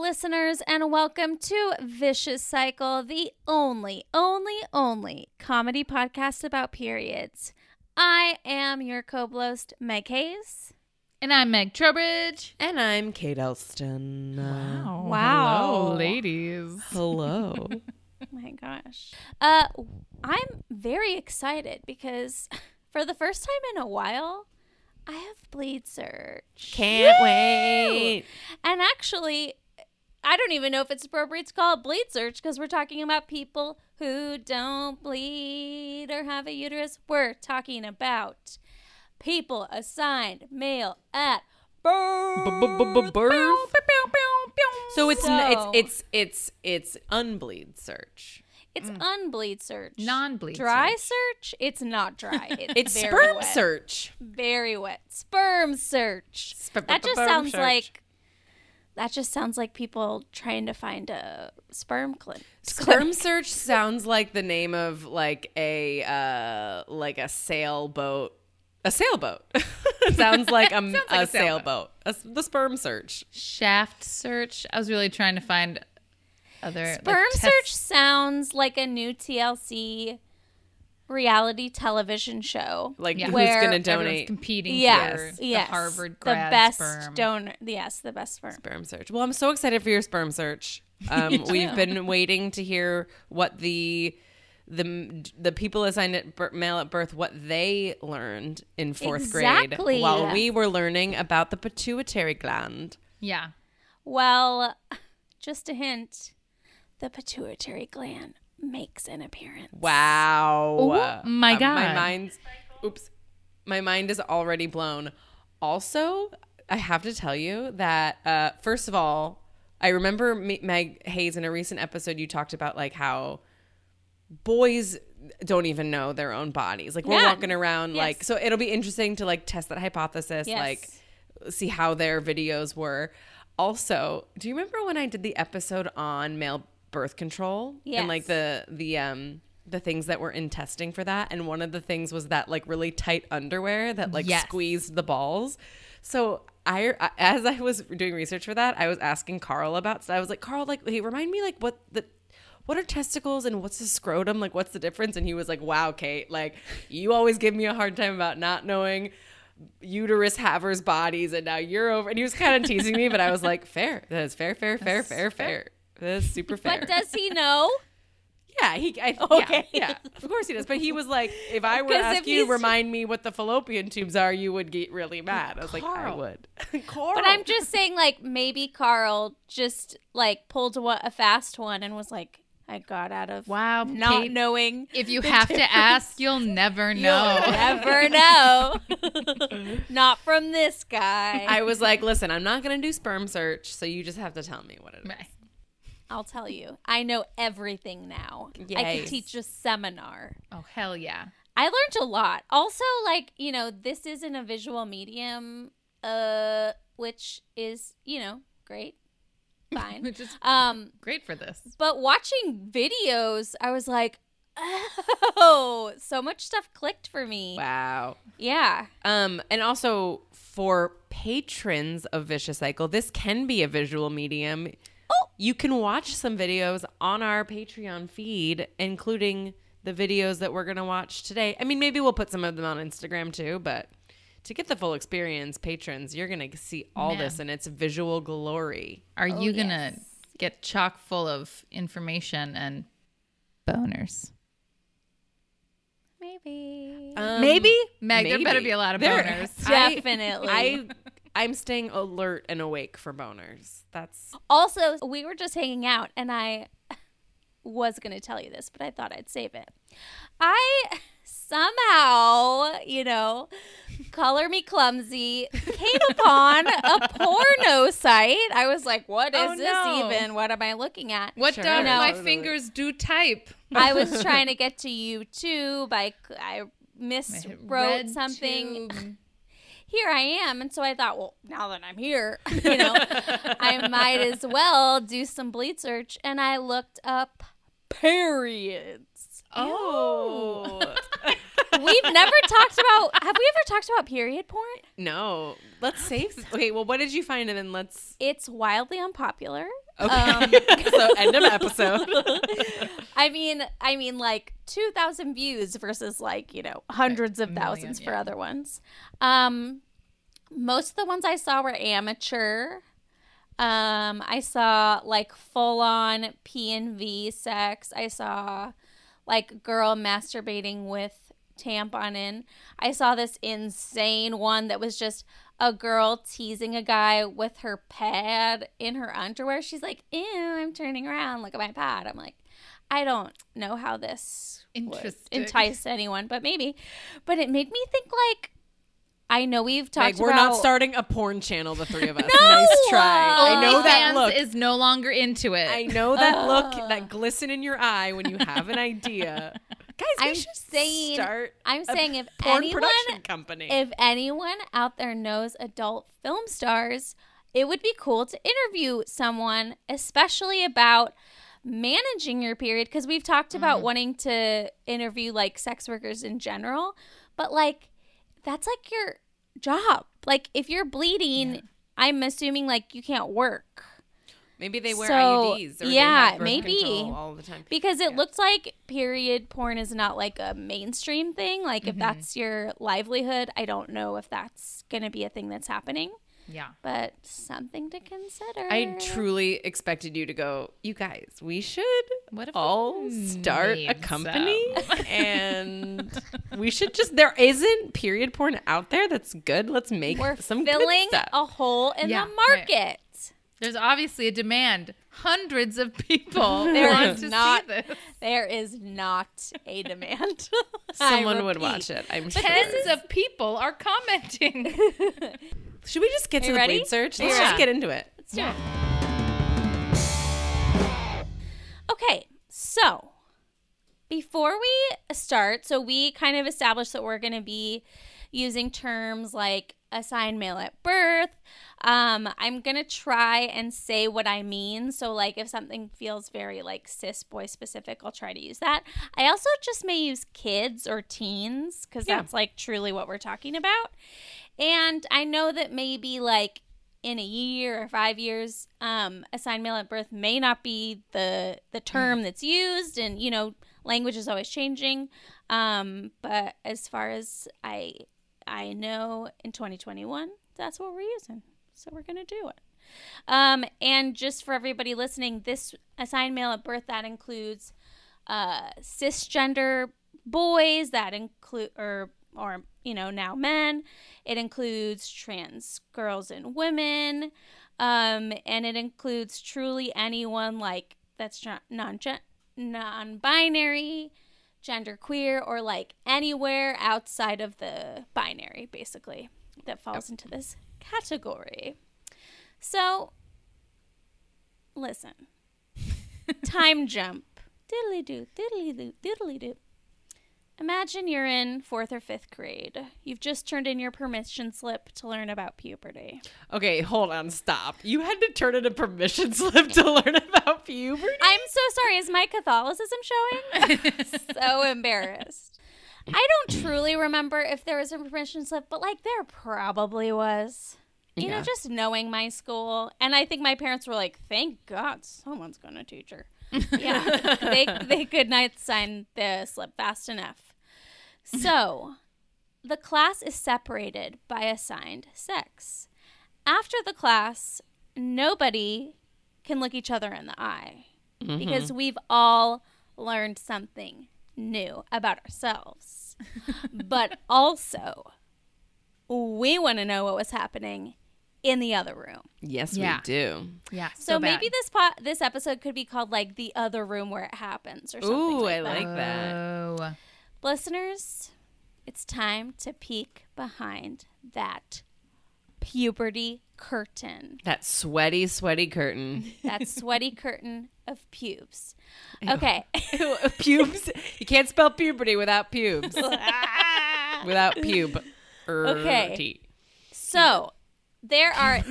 listeners, and welcome to Vicious Cycle, the only, only, only comedy podcast about periods. I am your co host, Meg Hayes. And I'm Meg Trowbridge. And I'm Kate Elston. Uh, Wow. Hello, ladies. hello. Oh my gosh. Uh, I'm very excited because for the first time in a while, I have Bleed Search. Can't wait. And actually, I don't even know if it's appropriate to call it bleed search because we're talking about people who don't bleed or have a uterus. We're talking about people assigned male at birth. Birth. So it's So- it's it's it's it's unbleed search. It's mm. unbleed search. Non-bleed search. Dry search. search. It's not dry. It's, It's very sperm wet. search. Very wet. Sperm search. Sperm That just search. sounds like. That just sounds like people trying to find a sperm clinic. Sperm search sounds like the name of like a uh like a sailboat. A sailboat. sounds like a, like a a sailboat. sailboat. A s the sperm search. Shaft search. I was really trying to find other like, Sperm test- Search sounds like a new TLC reality television show. Like Yeah. who's gonna Everyone's donate competing yes, for the yes, Harvard the best sperm. donor. Yes, the best sperm. sperm search. Well, I'm so excited for your sperm search. Um, we've been waiting to hear what the the the people assigned at bir- male at birth what they learned in fourth Exactly. grade while we were learning about the pituitary gland. yeah. Well, just a hint: the pituitary gland makes an appearance. Wow! Oh my Uh, God. my mind's oops, my mind is already blown. Also, I have to tell you that uh, first of all, I remember Meg Hayes in a recent episode. You talked about like how boys don't even know their own bodies. Like we're Yeah. walking around like so it'll be interesting to like test that hypothesis, Yes. like see how their videos were. Also, do you remember when I did the episode on male birth control and like the the um the things that were in testing for that and one of the things was that like really tight underwear that like Yes. squeezed the balls. So I as I was doing research for that, I was asking Carl about so I was like, "Carl, like hey, remind me like what the what are testicles and what's a scrotum? Like, what's the difference? And he was like, wow, Kate, like, you always give me a hard time about not knowing uterus havers' bodies, and now you're over. And he was kind of teasing me, but I was like, fair. That is fair, fair, fair, fair, fair. That is super fair. But does he know? yeah, he, I, Okay. yeah, yeah, of course he does. But he was like, if I were to ask you to remind me what the fallopian tubes are, you would get really mad. I was like, I Carl. would. Carl. But I'm just saying, like maybe Carl just like pulled a, fast one and was like, I got out of Wow. not Kate, knowing. if you have to ask, you'll never know. You'll never know. Not from this guy. I was like, listen, I'm not going to do sperm search, so you just have to tell me what it is. Right. I'll tell you. I know everything now. I Yes. could teach a seminar. Oh hell yeah. I learned a lot. Also, like, you know, this isn't a visual medium, uh, which is, you know, great. Fine. Which is um, great for this. but watching videos, I was like, oh, so much stuff clicked for me. Wow. Yeah. Um, and also for patrons of Vicious Cycle, this can be a visual medium. You can watch some videos on our Patreon feed, including the videos that we're gonna watch today. I mean, maybe we'll put some of them on Instagram too, but to get the full experience, patrons, you're gonna see all Man. this in its visual glory. Are Oh, you gonna yes. get chock full of information and boners? Maybe. Um, Maybe? Meg, there better be a lot of There- boners. I- Definitely. I I'm staying alert and awake for boners. That's Also, we were just hanging out, and I was going to tell you this, but I thought I'd save it. I somehow, you know, color me clumsy, came upon a porno site. I was like, what oh, is Oh, this no. even? What am I looking at? What Sure. do You know- my fingers do type? I was trying to get to YouTube. I, I miswrote something. tube. here I am. And so I thought, well, now that I'm here, you know, I might as well do some bleed search. And I looked up periods, oh. We've never talked about. Have we ever talked about period porn? No, let's save. Okay, well, what did you find, and then let's. It's wildly unpopular. Okay, Um, so end of episode. I mean, I mean, like two thousand views versus like you know hundreds of million, thousands for yeah. other ones. Um, most of the ones I saw were amateur. Um, I saw like full on P and V sex. I saw like girl masturbating with tampon in. I saw this insane one that was just a girl teasing a guy with her pad in her underwear. She's like, "Ew, I'm turning around. Look at my pad." I'm like, I don't know how this would entice anyone, but maybe. But it made me think like I know we've talked Like, we're about not starting a porn channel, the three of us. No! nice try. I know that OnlyFans look. is no longer into it. I know that look, that glisten in your eye when you have an idea. Guys, I'm should saying- start I'm saying if anyone production company. if anyone out there knows adult film stars, it would be cool to interview someone, especially about managing your period because we've talked about mm. wanting to interview like sex workers in general, but like that's like your job. Like if you're bleeding, I'm assuming like you can't work. Maybe they wear So, IUDs. Or they yeah, maybe. all the time. Because it looks like period porn is not like a mainstream thing. Like if mm-hmm. that's your livelihood, I don't know if that's going to be a thing that's happening, yeah. but something to consider. I truly expected you to go. You guys, we should What if all start a company, some?" and we should just. There isn't period porn out there that's good. Let's make We're some good filling a hole in Yeah, the right. Market. There's obviously a demand. Hundreds of people There want is to not- see this. There is not a demand. Someone would watch it. I'm sure. Tens of people are commenting. Should we just get to the ready? bleed search? Let's just get into it. Let's do it. Okay, so before we start, so we kind of established that we're going to be using terms like assigned male at birth. Um, I'm going to try and say what I mean. So, like, if something feels very like cis boy specific, I'll try to use that. I also just may use kids or teens because Yeah. that's like truly what we're talking about. And I know that maybe like in a year or five years, um, assigned male at birth may not be the the term that's used, and you know, language is always changing. Um, but as far as I I know, in 2021, that's what we're using, so we're gonna do it. Um, and just for everybody listening, this assigned male at birth that includes uh, cisgender boys, that include or or you know now men. It includes trans girls and women, um, and it includes truly anyone like that's non non-binary, genderqueer, or like anywhere outside of the binary, basically, that falls into this category. So, listen. Time jump. Diddly do, diddly doo, diddly doo. Imagine you're in fourth or fifth grade. You've just turned in your permission slip to learn about puberty. Okay, hold on, stop. You had to turn in a permission slip to learn about puberty. I'm so sorry. Is my Catholicism showing? so embarrassed. I don't truly remember if there was a permission slip, but like there probably was. You know, just knowing my school, and I think my parents were like, "Thank God, someone's gonna teach her." yeah, they they could not sign the slip fast enough. So, the class is separated by assigned sex. After the class, nobody can look each other in the eye mm-hmm. because we've all learned something new about ourselves. but also, we want to know what was happening in the other room. Yes, Yeah. we do. yeah. So, maybe this pot, this episode could be called like the other room where it happens or something. Ooh, like I that. like that. Oh. Listeners, it's time to peek behind that puberty curtain. That sweaty, sweaty curtain. That sweaty curtain of pubes. Okay. pubes. You can't spell puberty without pubes. without pube. Okay. So there are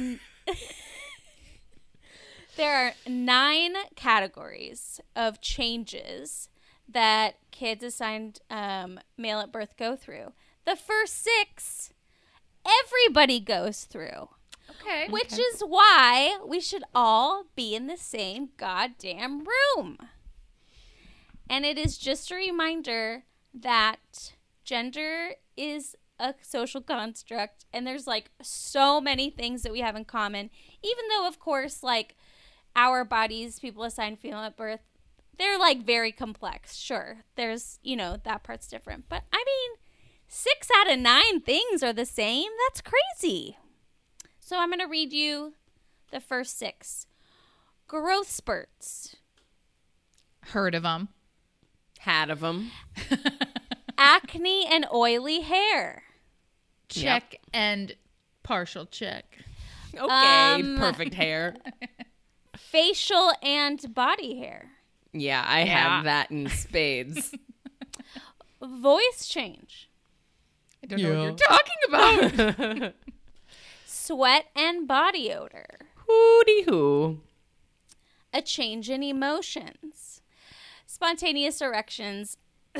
there are nine categories of changes that kids assigned um, male at birth go through. The first six, everybody goes through, Okay. which is why we should all be in the same goddamn room. And it is just a reminder that gender is a social construct and there's like so many things that we have in common. Even though of course like our bodies people assign female at birth they're like very complex. Sure there's you know that part's different. But i mean six out of nine things are the same. That's crazy so i'm going to read you the first six growth spurts Heard of them. Had of them. acne and oily hair Check and partial check. Okay, Um, perfect hair. facial and body hair Yeah, I Yeah. have that in spades. voice change I don't know what you're talking about. Sweat and body odor Hooty hoo. a change in emotions, spontaneous erections.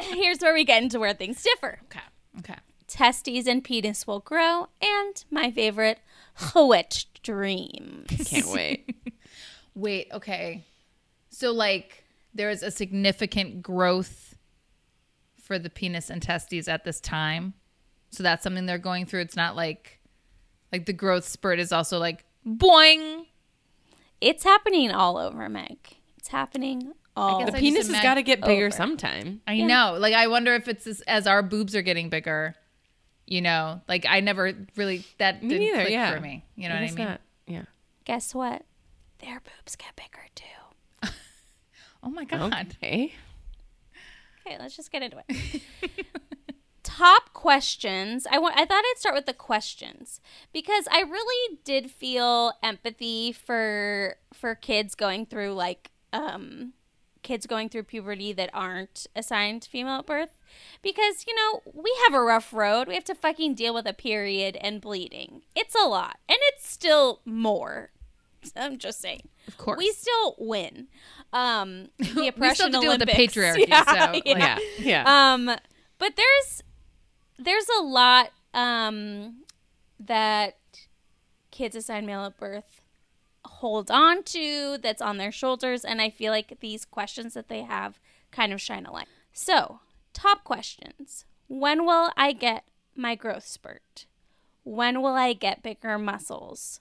Here's where we get into where things differ. okay. Okay. Testes and penis will grow, and my favorite, wet dreams. Can't wait. Wait, okay. So like there's a significant growth for the penis and testes at this time. So that's something they're going through. It's not like like the growth spurt is also like boing. It's happening all over, Meg. It's happening all. guess The I penis has got to get bigger over. sometime. I know. Like I wonder if it's as, as our boobs are getting bigger, you know, like I never really that Me didn't neither, click yeah. for me. You know what I mean? not. Yeah. Guess what? Their boobs get bigger too. Oh my god. Okay. Okay, let's just get into it. Top questions. I want. I thought I'd start with the questions because I really did feel empathy for for kids going through like um kids going through puberty that aren't assigned female at birth because you know we have a rough road. We have to fucking deal with a period and bleeding. It's a lot, and it's still more. I'm just saying. Of course. We still win. Um, the We still oppression have to deal with the Olympics. patriarchy, Yeah, so, like- yeah. Yeah. Yeah. Um, but there's there's a lot um that kids assigned male at birth hold on to that's on their shoulders, and I feel like these questions that they have kind of shine a light. So, top questions: When will I get my growth spurt? When will I get bigger muscles?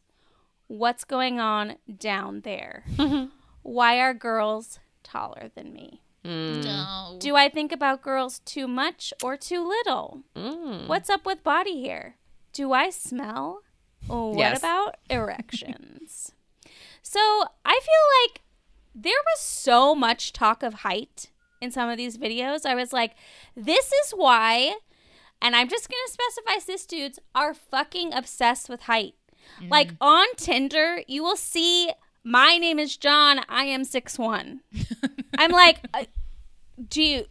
What's going on down there? Why are girls taller than me? No. Do I think about girls too much or too little? Mm. What's up with body hair? Do I smell? What Yes. about erections? so I feel like there was so much talk of height in some of these videos. I was like, this is why, and I'm just going to specify cis dudes are fucking obsessed with height. Like on Tinder, you will see my name is John. I am six one. I'm like, uh, do you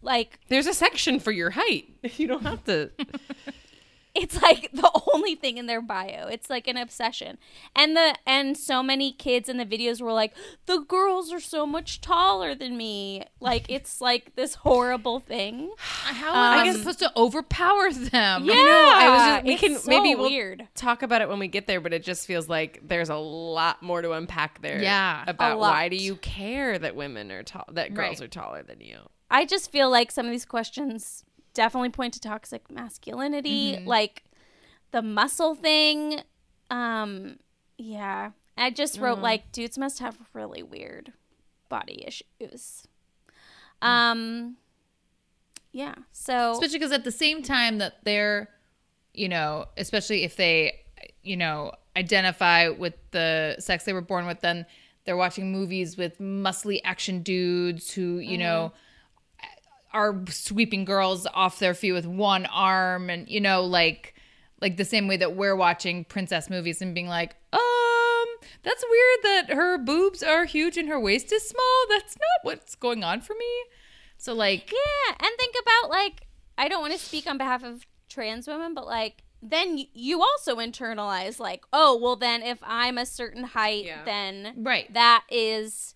like? There's a section for your height. You don't have to. It's like the only thing in their bio. It's like an obsession. And the and so many kids in the videos were like, the girls are so much taller than me. Like it's like this horrible thing. How am I Um, supposed to overpower them? Yeah, I know. I was just, we it's can so maybe we'll weird. talk about it when we get there, but it just feels like there's a lot more to unpack there. Yeah, about why do you care that women are tall, that girls Right. are taller than you? I just feel like some of these questions definitely point to toxic masculinity, like the muscle thing. Um, yeah. I just wrote like dudes must have really weird body issues. Um, yeah. So especially because at the same time that they're you know especially if they you know identify with the sex they were born with then they're watching movies with muscly action dudes who you know are sweeping girls off their feet with one arm and you know like like the same way that we're watching princess movies and being like um that's weird that her boobs are huge and her waist is small that's not what's going on for me so like Yeah, and think about like I don't want to speak on behalf of trans women, but like then you also internalize like, oh, well then if I'm a certain height, Yeah. then Right. that is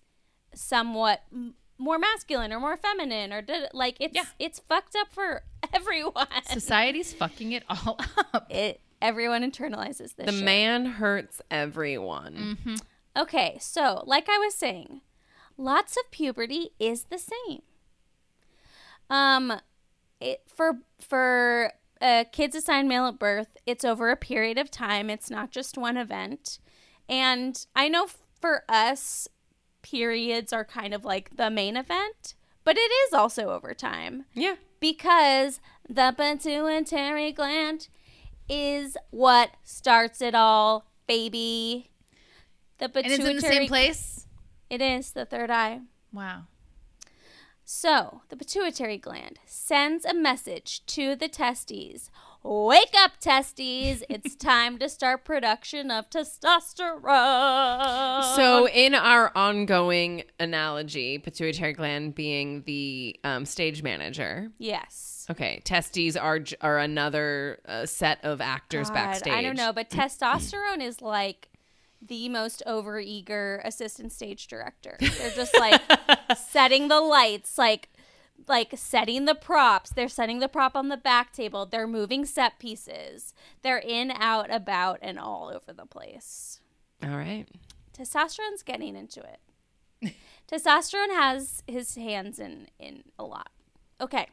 somewhat m- more masculine or more feminine or did, like it's Yeah. it's fucked up for everyone. Society's fucking it all up. It everyone internalizes this. The shit. man hurts everyone. Okay, so like I was saying, lots of puberty is the same. Um, it for for uh, kids assigned male at birth, it's over a period of time. It's not just one event, and I know for us, periods are kind of like the main event, but it is also over time Yeah. because the pituitary gland is what starts it all, baby. The And pituitary it's in the same place. It is the third eye. Wow. So, the pituitary gland sends a message to the testes. Wake up, testes. It's time to start production of testosterone. So, in our ongoing analogy, pituitary gland being the um, stage manager. yes. Okay, testes are are another uh, set of actors God, backstage. I don't know, but testosterone is like the most overeager assistant stage director. They're just like setting the lights, like like setting the props. They're setting the prop on the back table. They're moving set pieces. They're in, out, about, and all over the place. All right. Testosterone's getting into it. Testosterone has his hands in in a lot. Okay.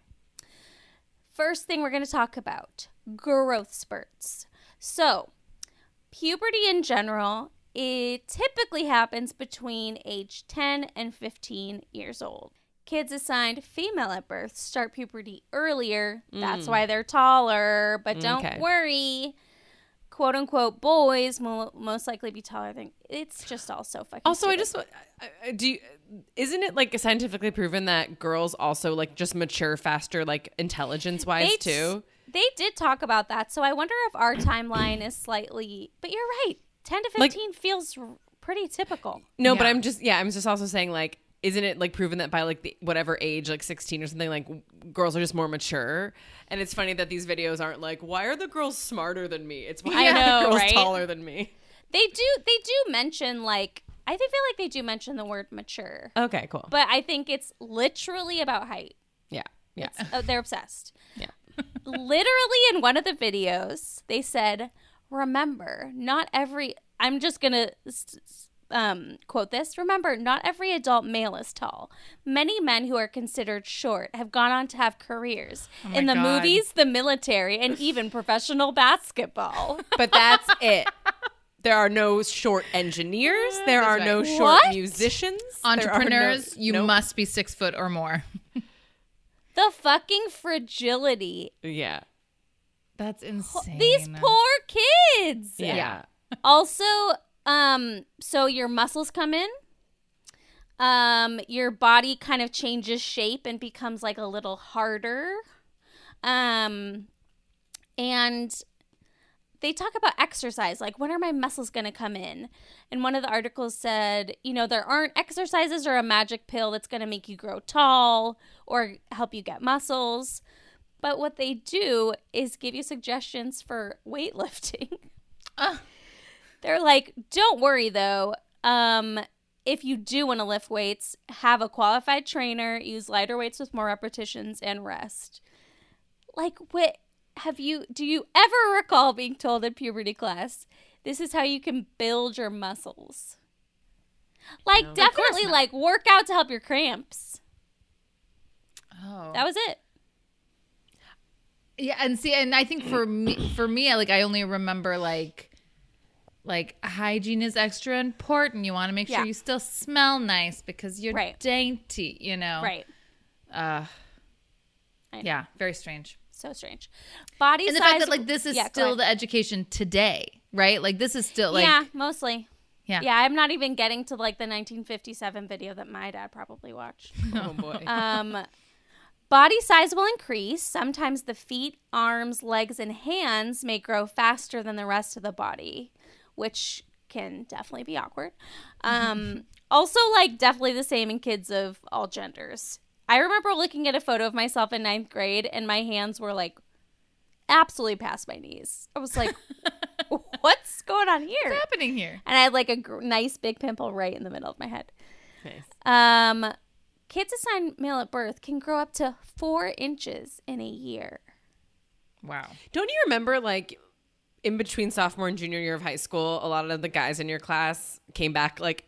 First thing we're going to talk about growth spurts. So, puberty in general, it typically happens between age 10 and 15 years old. Kids assigned female at birth start puberty earlier. That's mm. why they're taller, but don't Okay. worry. Quote unquote boys will most likely be taller than it's just all so fucking Also, I stupid. just I- I- do. You, isn't it like scientifically proven that girls also like just mature faster, like intelligence wise They- too? They did talk about that, so I wonder if our timeline is slightly. But you're right. Ten to Like- fifteen feels r- pretty typical. No, but I'm just yeah, I'm just also saying like isn't it like proven that by like the whatever age like 16 or something like w- girls are just more mature and it's funny that these videos aren't like why are the girls smarter than me it's why I are know, the girls right? taller than me They do. They do mention like. I think- feel like they do mention the word mature, okay cool but I think it's literally about height. yeah yeah Oh, they're obsessed. yeah literally in one of the videos they said remember not every i'm just gonna s- s- um, quote this remember not every adult male is tall. Many men who are considered short have gone on to have careers my in the God. movies the military and even professional basketball. But that's it. There are no short engineers. There are That's no short What? musicians. There are no- Entrepreneurs, you Nope. must be six foot or more. the fucking fragility. Yeah. That's insane. these poor kids. Yeah, also um so your muscles come in. Um your body kind of changes shape and becomes like a little harder. Um and they talk about exercise like when are my muscles going to come in? And one of the articles said you know there aren't exercises or a magic pill that's going to make you grow tall or help you get muscles. But what they do is give you suggestions for weightlifting they're like, don't worry though. Um, if you do want to lift weights, have a qualified trainer, use lighter weights with more repetitions, and rest. Like, what have you, do you ever recall being told in puberty class, this is how you can build your muscles? Like, definitely, like, work out to help your cramps. Oh. That was it. Yeah, and see, and I think for me, for me, like I only remember like, like hygiene is extra important. You want to make sure Yeah. you still smell nice because you're Right. dainty. You know, Right. Uh, know. yeah, very strange. So strange. Body size. And the fact that like this is Yeah, still the education today, right? Like this is still like, yeah, mostly. yeah, Yeah, I'm not even getting to like the 1957 video that my dad probably watched. oh boy Um, body size will increase. Sometimes the feet, arms, legs, and hands may grow faster than the rest of the body, which can definitely be awkward. Um, also, like, definitely the same in kids of all genders. I remember looking at a photo of myself in ninth grade, and my hands were like absolutely past my knees. I was like, what's going on here? What's happening here? and I had like a gr- nice big pimple right in the middle of my head. Nice. Um, kids assigned male at birth can grow up to four inches in a year. Wow. Don't you remember like in between sophomore and junior year of high school, a lot of the guys in your class came back like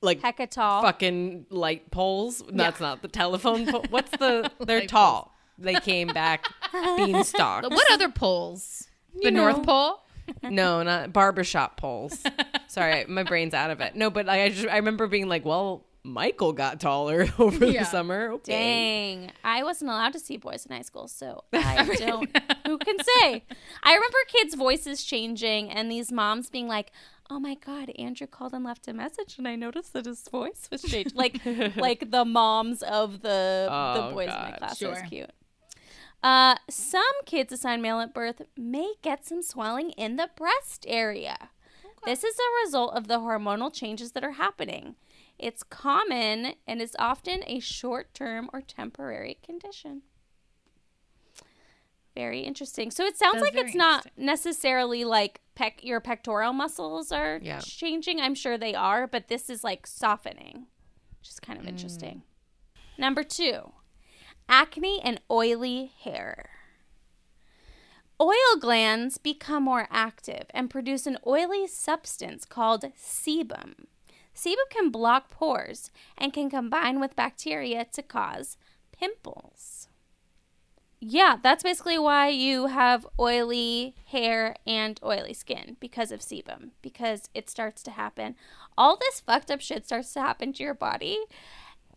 like Hecka tall. fucking light poles. That's not the telephone pole. What's the they're Light tall. They came back beanstalk. What other poles? The North know. Pole? No, not barbershop poles. Sorry, my brain's out of it. No, but like, I just I remember being like, well, Michael got taller over Yeah. the summer. Okay. Dang. I wasn't allowed to see boys in high school, so I don't. who can say? I remember kids' voices changing and these moms being like, oh my God, Andrew called and left a message and I noticed that his voice was changed. like, like the moms of the, the Oh, boys in my God. class. It was cute. Uh, some kids assigned male at birth may get some swelling in the breast area. This is a result of the hormonal changes that are happening. It's common and is often a short term or temporary condition. Very interesting. So it sounds That's like it's not necessarily like pec- your pectoral muscles are Yeah. changing. I'm sure they are, but this is like softening, which is kind of mm. interesting. Number two, acne and oily hair. Oil glands become more active and produce an oily substance called sebum. Sebum can block pores and can combine with bacteria to cause pimples. Yeah, that's basically why you have oily hair and oily skin because of sebum, because it starts to happen. All this fucked up shit starts to happen to your body.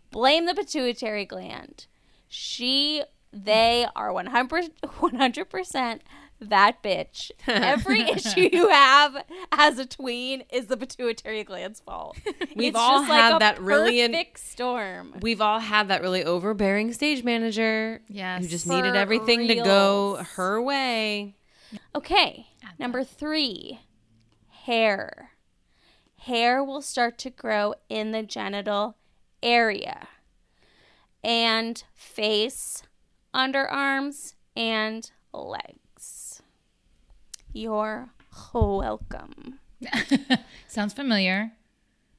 Blame the pituitary gland. She, they are 100, 100% that bitch. Every issue you have as a tween is the pituitary gland's fault. We've It's all just like had a that really in- storm. We've all had that really overbearing stage manager Yes. who just For needed everything to go her way. Okay, number three, hair. Hair will start to grow in the genital area and face, underarms, and legs. You're welcome. Sounds familiar.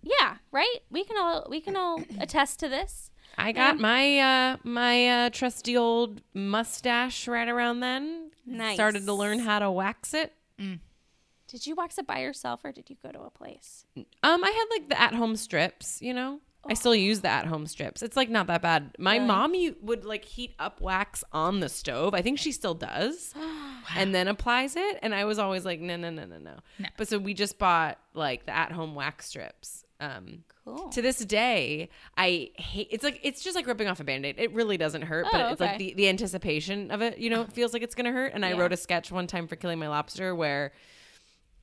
Yeah, right? We can all we can all attest to this. I got my uh my uh trusty old mustache right around then. Nice. Started to learn how to wax it. Did you wax it by yourself or did you go to a place? Um, I had like the at-home strips, you know. I still use the at-home strips. It's like not that bad. My mom you would like heat up wax on the stove. I think she still does, and then applies it. And I was always like, no, no, no, no, no. No. But so we just bought like the at-home wax strips. Um, Cool. to this day, I hate. It's like it's just like ripping off a band-aid. It really doesn't hurt, but Oh, it's like the, the anticipation of it. You know, it feels like it's gonna hurt. And I wrote a sketch one time for Killing My Lobster where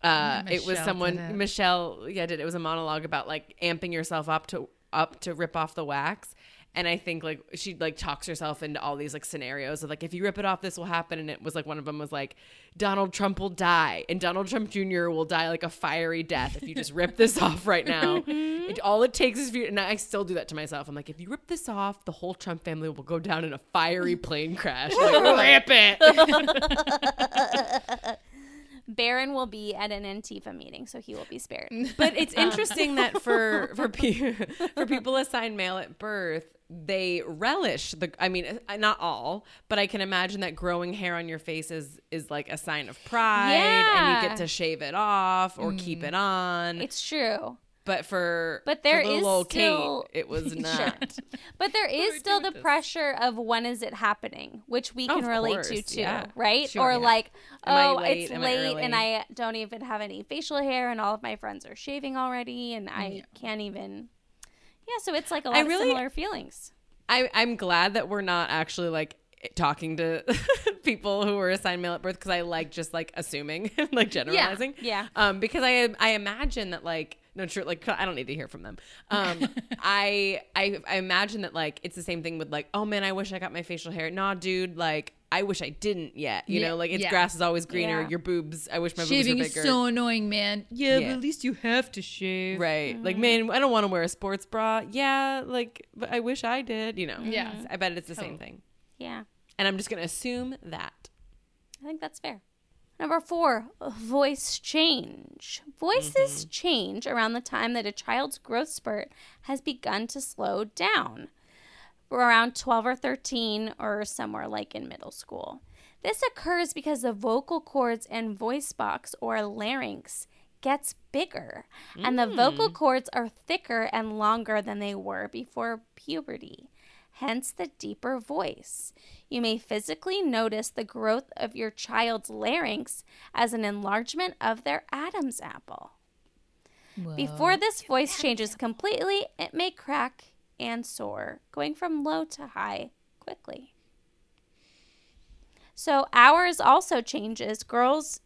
uh, it was someone. Michelle yeah did it was a monologue about like amping yourself up to up to rip off the wax. And I think like she like talks herself into all these like scenarios of like if you rip it off this will happen. And it was like one of them was like Donald Trump will die and Donald Trump Jr. will die like a fiery death if you just rip this off right now. Mm-hmm. It, all it takes is for you and I still do that to myself. I'm like if you rip this off the whole Trump family will go down in a fiery plane crash. Like rip it Barron will be at an Antifa meeting, so he will be spared. But it's interesting that for for pe- for people assigned male at birth, they relish the. I mean, uh, not all, but I can imagine that growing hair on your face is is like a sign of pride, and you get to shave it off or keep it on. It's true. But for But there for little is old still- Kate, it was not. But there is still the pressure of when is it happening, which we Oh, can of relate to too, yeah. right? Sure, or yeah. like, Am oh, late? it's Am I late and? I don't even have any facial hair, and all of my friends are shaving already, and I can't even. Yeah, so it's like a lot I of really- similar feelings. I, I'm glad that we're not actually like talking to people who were assigned male at birth because I like just like assuming, like generalizing. yeah. Um, because I I imagine that like no sure like I don't need to hear from them. Um, I I I imagine that like it's the same thing with like oh man I wish I got my facial hair. Nah, dude, like I wish I didn't yet. You Yeah, know, like it's yeah. grass is always greener. Yeah. Your boobs. I wish my Shaving boobs is were bigger. so annoying, man. Yeah, Yeah. but at least you have to shave. Right. Mm-hmm. Like, man, I don't want to wear a sports bra. Yeah, like, but I wish I did, you know. Yeah. I bet it's the same thing. Yeah, And I'm just going to assume that. I think that's fair. Number four, voice change. Voices mm-hmm. change around the time that a child's growth spurt has begun to slow down, around 12 or 13, or somewhere like in middle school. This occurs because the vocal cords and voice box or larynx gets bigger, and the vocal mm. cords are thicker and longer than they were before puberty hence the deeper voice. You may physically notice the growth of your child's larynx as an enlargement of their Adam's apple. Before this voice changes completely, it may crack and soar, going from low to high quickly. So ours also changes. Girls,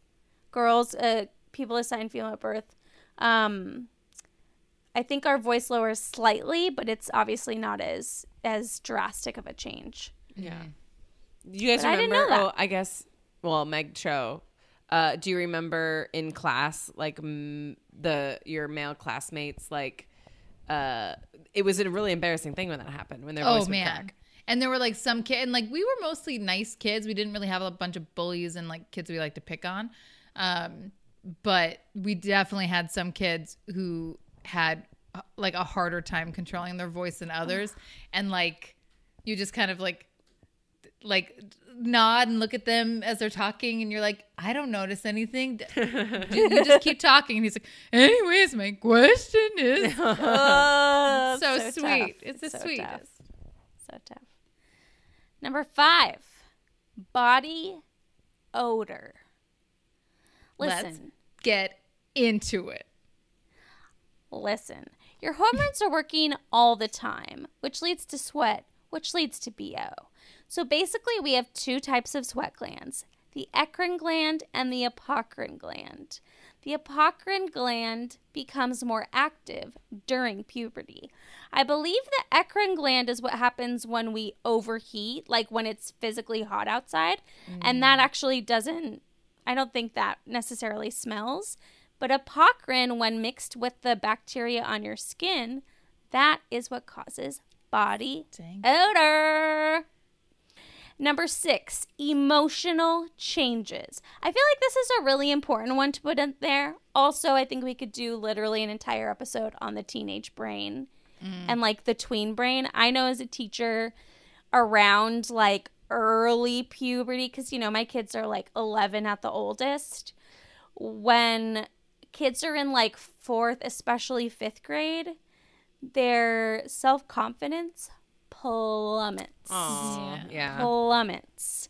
girls, uh, people assigned female at birth. Um, I think our voice lowers slightly, but it's obviously not as as drastic of a change. Yeah. You guys But I remember? didn't know that. Oh, I guess. Well, Meg Cho. Uh, do you remember in class, like m- the your male classmates, like uh, it was a really embarrassing thing when that happened when their voice Oh would man. crack. And there were like some kid, and like we were mostly nice kids. We didn't really have a bunch of bullies and like kids we like to pick on. Um, but we definitely had some kids who had like a harder time controlling their voice than others, and like you just kind of like like nod and look at them as they're talking and you're like i don't notice anything you just keep talking and he's like anyways my question is Oh, so, tough. sweet it's the So sweetest tough. So tough. Number five, body odor. Listen, Let's get into it. listen. Your hormones are working all the time, which leads to sweat, which leads to BO. So basically, we have two types of sweat glands the eccrine gland and the apocrine gland. The apocrine gland becomes more active during puberty. I believe the eccrine gland is what happens when we overheat, like when it's physically hot outside. And that mm. actually doesn't, I don't think that necessarily smells. But apocrine, when mixed with the bacteria on your skin, that is what causes body Dang. odor. Number six, emotional changes. I feel like this is a really important one to put in there. Also, I think we could do literally an entire episode on the teenage brain mm. and like the tween brain. I know as a teacher around like early puberty, because you know, my kids are like 11 at the oldest. When kids are in like fourth, especially fifth grade, their self confidence plummets Aw, yeah. plummets.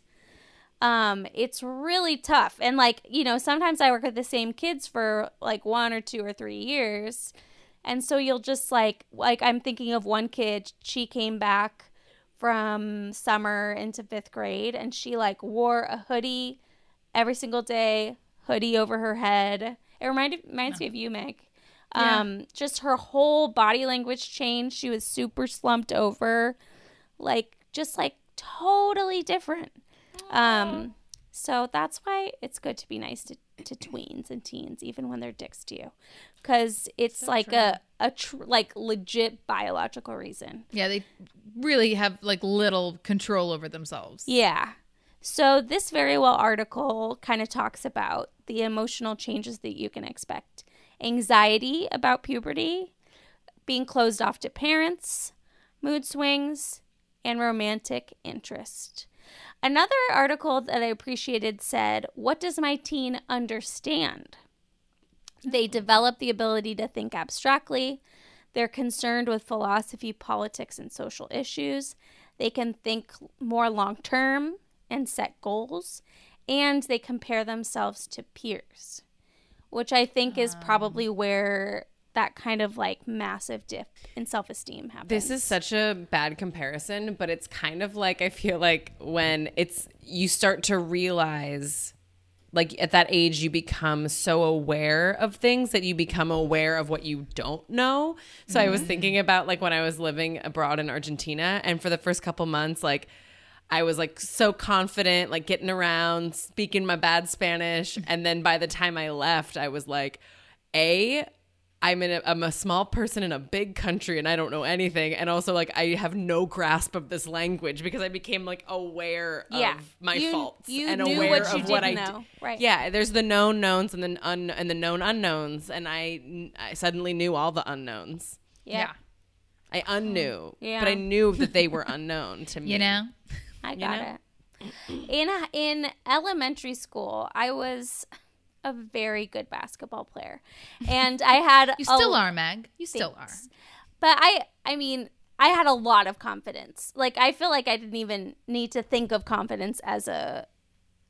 Um, it's really tough. And like, you know, sometimes I work with the same kids for like one or two or three years. And so you'll just like like I'm thinking of one kid, she came back from summer into 5th grade and she like wore a hoodie every single day, hoodie over her head. It reminded reminds me of you, Meg. Yeah. Um, just her whole body language changed. She was super slumped over, like just like totally different. Um, so that's why it's good to be nice to, to tweens and teens, even when they're dicks to you, because it's like a a tr- like legit biological reason. Yeah, they really have like little control over themselves. Yeah. So this Verywell article kind of talks about the emotional changes that you can expect. Anxiety about puberty, being closed off to parents, mood swings, and romantic interest. Another article that I appreciated said, What does my teen understand? They hmm. develop the ability to think abstractly. They're concerned with philosophy, politics, and social issues. They can think more long term and set goals. And they compare themselves to peers, which I think is probably ah. where that kind of like massive dip in self esteem happens. This is such a bad comparison, but it's kind of like I feel like when it's you start to realize like at that age you become so aware of things that you become aware of what you don't know. So I was mm-hmm. thinking about like when I was living abroad in Argentina and for the first couple months like I was like so confident, like getting around, speaking my bad Spanish. And then by the time I left, I was like, A, I'm in a, I'm a small person in a big country and I don't know anything and also like I have no grasp of this language because I became like aware Yeah. of my You- faults you and knew aware what you of what I didn't d- know. Right. Yeah, there's the known knowns and the un and the known unknowns and I I suddenly knew all the unknowns. Yeah. I unknew, Yeah. but I knew that they were unknown to me. You know? I got know? it. In in elementary school, I was a very good basketball player, and I had You a- still are, Meg. You still are. But I, I mean, I had a lot of confidence. Like I feel like I didn't even need to think of confidence as a,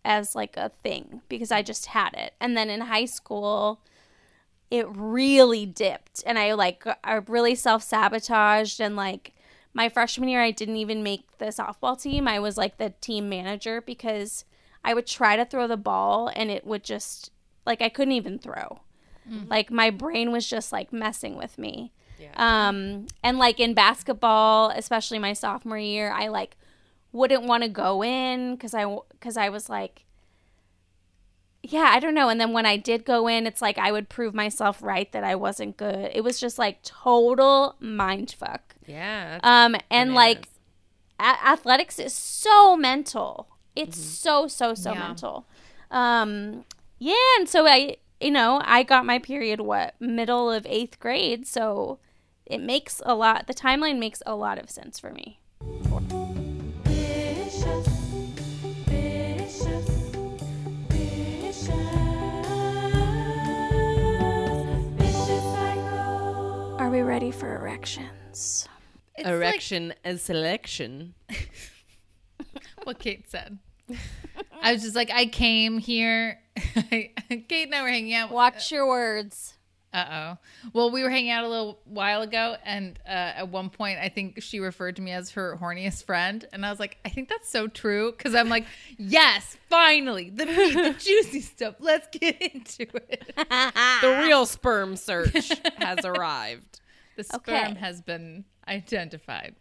as like a thing because I just had it. And then in high school, it really dipped, and I like I really self sabotaged and like. My freshman year, I didn't even make the softball team. I was like the team manager because I would try to throw the ball and it would just, like, I couldn't even throw. Like, my brain was just like messing with me. Um, and like in basketball, especially my sophomore year, I like wouldn't want to go in because I because I was like, yeah, I don't know. And then when I did go in, it's like I would prove myself right that I wasn't good. It was just like total mind fuck. Yeah. Um, and like a- athletics is so mental. It's so so so Yeah. mental. Um, yeah, and so I, you know, I got my period what middle of eighth grade, so it makes a lot. The timeline makes a lot of sense for me. We ready for erections? It's like erection and selection. what Kate said. I was just like, I came here. Kate and I were hanging out. Watch your words. Uh oh. Well, we were hanging out a little while ago, and uh, at one point, I think she referred to me as her horniest friend, and I was like, I think that's so true because I'm like, yes, finally, the meat, the juicy stuff. Let's get into it. The real sperm search has arrived. The sperm Okay. has been identified.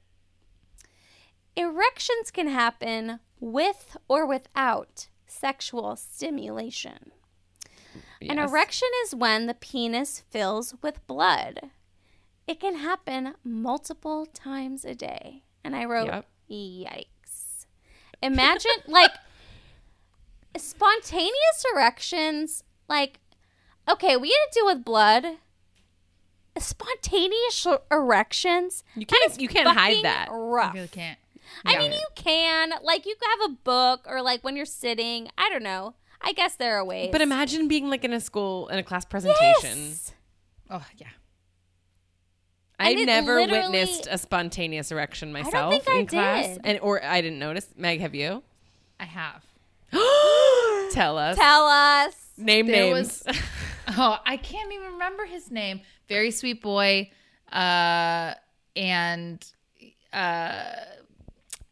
Erections can happen with or without sexual stimulation. An erection is when the penis fills with blood. It can happen multiple times a day. And I wrote, Yep. yikes. Imagine, like, spontaneous erections, like, okay, we had to deal with blood. Spontaneous erections. You can't- you can't hide that. Rough. I really can't. I mean, you can. Like, you could have a book or, like, when you're sitting. I don't know. I guess there are ways. But imagine being like in a school in a class presentation. Yes. Oh yeah. I've never witnessed a spontaneous erection myself think I in class, did. and or I didn't notice. Meg, have you? I have. Tell us. Tell us. Name There names. was oh, I can't even remember his name. Very sweet boy, uh, and uh,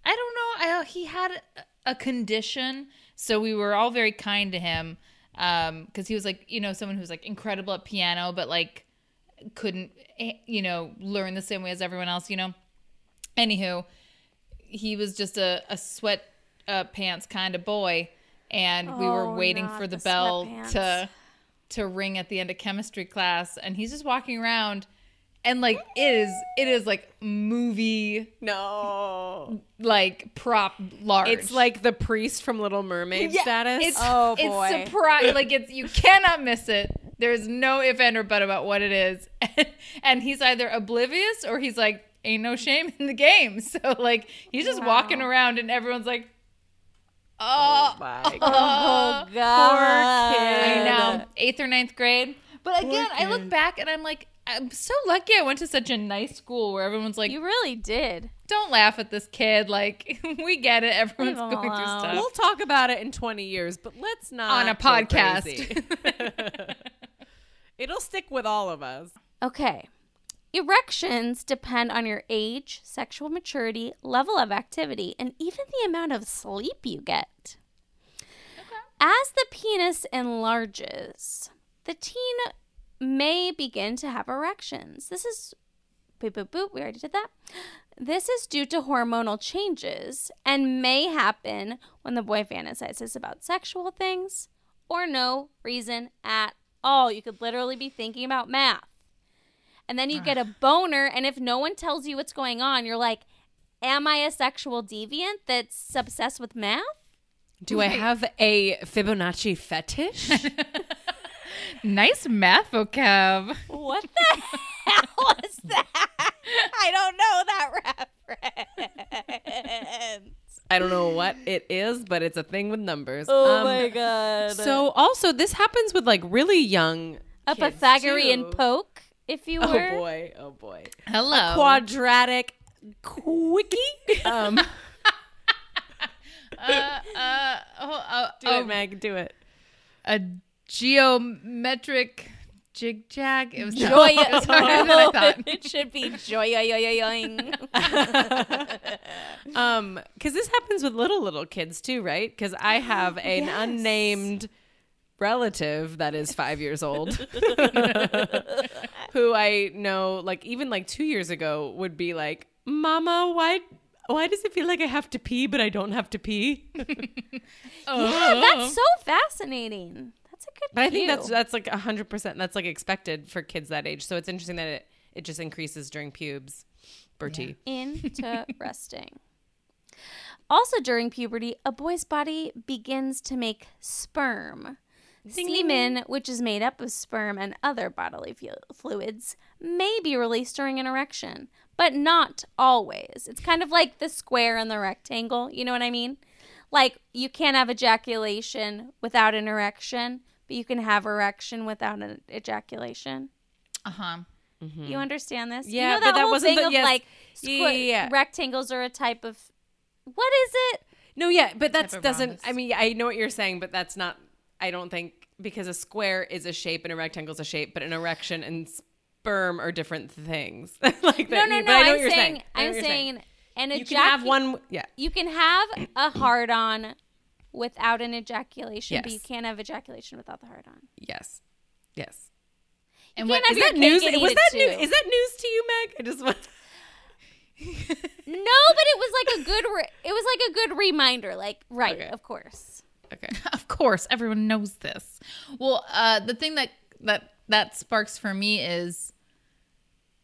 I don't know. I, he had a condition, so we were all very kind to him because he was like, you know, someone who's like incredible at piano, but like couldn't, eh, you know, learn the same way as everyone else. You know. Anywho, he was just a, a sweat uh, pants kind of boy, and we were Oh, waiting for the, the bell sweatpants. to to ring at the end of chemistry class, and he's just walking around, and like it is it is like movie no. like prop large. It's like the priest from Little Mermaid Yeah, status. It's, Oh, boy. It's surprise. like it's you cannot miss it. There's no if and or but about what it is, and he's either oblivious or he's like ain't no shame in the game. So like he's just walking around and everyone's like, Oh, oh, my Oh, God. God. I know eighth or ninth grade. But again, I look back and I'm like, I'm so lucky I went to such a nice school where everyone's like, You really did. don't laugh at this kid. Like we get it. Everyone's Leave going through alone. stuff. We'll talk about it in 20 years, but let's not On a podcast. It'll stick with all of us. Okay. Erections depend on your age, sexual maturity, level of activity, and even the amount of sleep you get. As the penis enlarges, the teen may begin to have erections. This is boop boop boop. We already did that. This is due to hormonal changes and may happen when the boy fantasizes about sexual things or no reason at all. You could literally be thinking about math. And then you get a boner, and if no one tells you what's going on, you're like, "Am I a sexual deviant that's obsessed with math?" Do I have a Fibonacci fetish? Nice math vocab. What the hell was that? I don't know that reference. I don't know what it is, but it's a thing with numbers. Oh Um, my god! So also this happens with like really young a kids, Pythagorean too. poke, if you were. Oh boy, oh boy. Hello. Quadratic quickie. Um, uh, uh, oh, oh, do oh, it, Meg. Do it. a geometric jig jag. It was Joy- it was harder than I thought. it should be joy yo yo yo. Um, because this happens with little little kids too, right? Because I have an Yes. unnamed relative that is five years old, who I know, like even like two years ago, would be like, "Mama, why?" Why does it feel like I have to pee, but I don't have to pee? Oh. Yeah, that's so fascinating. That's a good. But I think that's that's like hundred percent. That's like expected for kids that age. So it's interesting that it it just increases during pubes. Bertie. Interesting. also, during puberty, a boy's body begins to make sperm. Semen, which is made up of sperm and other bodily fu- fluids, may be released during an erection, but not always. It's kind of like the square and the rectangle. You know what I mean? Like, you can't have ejaculation without an erection, but you can have erection without an ejaculation. Uh huh. You understand this? Yeah, you know but that, that whole wasn't thing the- of yes. like Yeah, squ- yeah, yeah. rectangles are a type of what is it? No, yeah, but that doesn't. I mean, I know what you're saying, but that's not. I don't think because a square is a shape and a rectangle is a shape, but an erection and sperm are different things. like No, that. no, no. I know I'm what you're saying, saying. I'm you're saying, an you can have one. Yeah. You can have a hard on without an ejaculation, but you can't have ejaculation without the hard on. Yes. Yes. And what Is that news? Was that it, new? Is that news to you, Meg? I just want. No, but it was like a good. Re- it was like a good reminder. Like, right, Okay. of course. Okay. of course everyone knows this well uh the thing that that that sparks for me is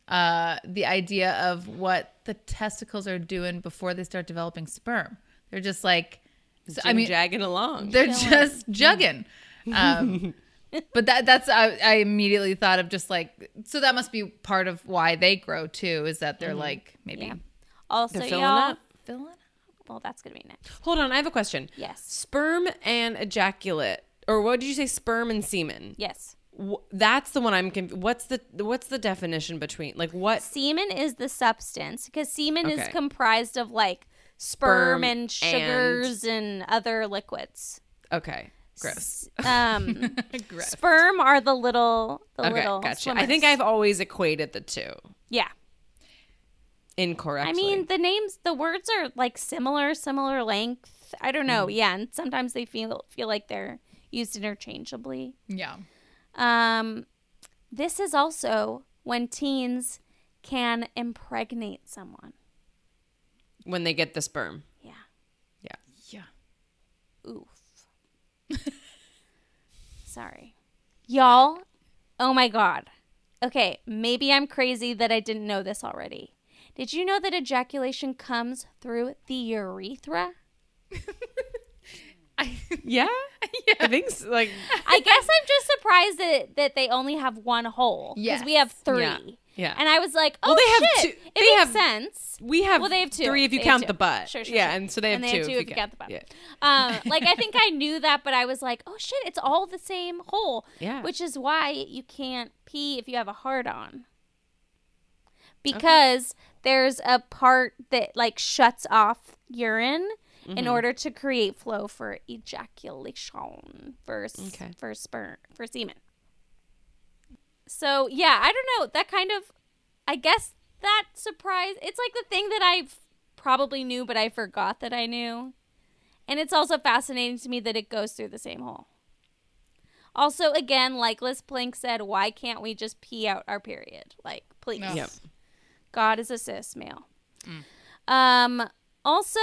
uh the idea of what the testicles are doing before they start developing sperm they're just like so, i mean jagging along. they're just jugging um but that that's I, I immediately thought of just like so that must be part of why they grow too is that they're like maybe Yeah. Also, They're filling y'all. up. filling Well, that's gonna be next. Hold on, I have a question. Yes. Sperm and ejaculate, or what did you say? Sperm and semen. Yes. Wh- That's the one I'm. Conf- what's the What's the definition between like what? Semen is the substance because semen is Okay. comprised of like Sperm sperm, and sugars and, other liquids. Okay, gross. S- Um, Gross. sperm are the little, the Okay, little. gotcha. I swimmers. think I've always equated the two Yeah. Incorrectly. I mean, the names, the words are like similar, similar length. I don't know. Mm. Yeah, and sometimes they feel feel like they're used interchangeably. yeah Um, this is also when teens can impregnate someone. when they get the sperm. Yeah. Yeah. yeah Oof. Sorry. Y'all, oh my God. Okay, maybe I'm crazy that I didn't know this already. Did you know that ejaculation comes through the urethra? Yeah. I think s- like I guess I'm just surprised that, that they only have one hole. Because we have three. Yeah. Yeah. And I was like, oh, Well, they have shit. two- It they makes have- sense. we have. Well, they have two. Three if you They count the butt. Sure, sure, yeah, sure. and so they have and two. have two if you count the butt. Yeah. Um, like I think I knew that, but I was like, oh shit, it's all the same hole. Yeah. Which is why you can't pee if you have a hard on. Because there's a part that like shuts off urine Mm-hmm. in order to create flow for ejaculation for Okay. for sperm for semen. So yeah, I don't know. That kind of, I guess that surprise. It's like the thing that I probably knew, but I forgot that I knew. And it's also fascinating to me that it goes through the same hole. Also, again, like Liz Plank said, why can't we just pee out our period? Like, please. No. Yep. God is a cis male. Um. Also,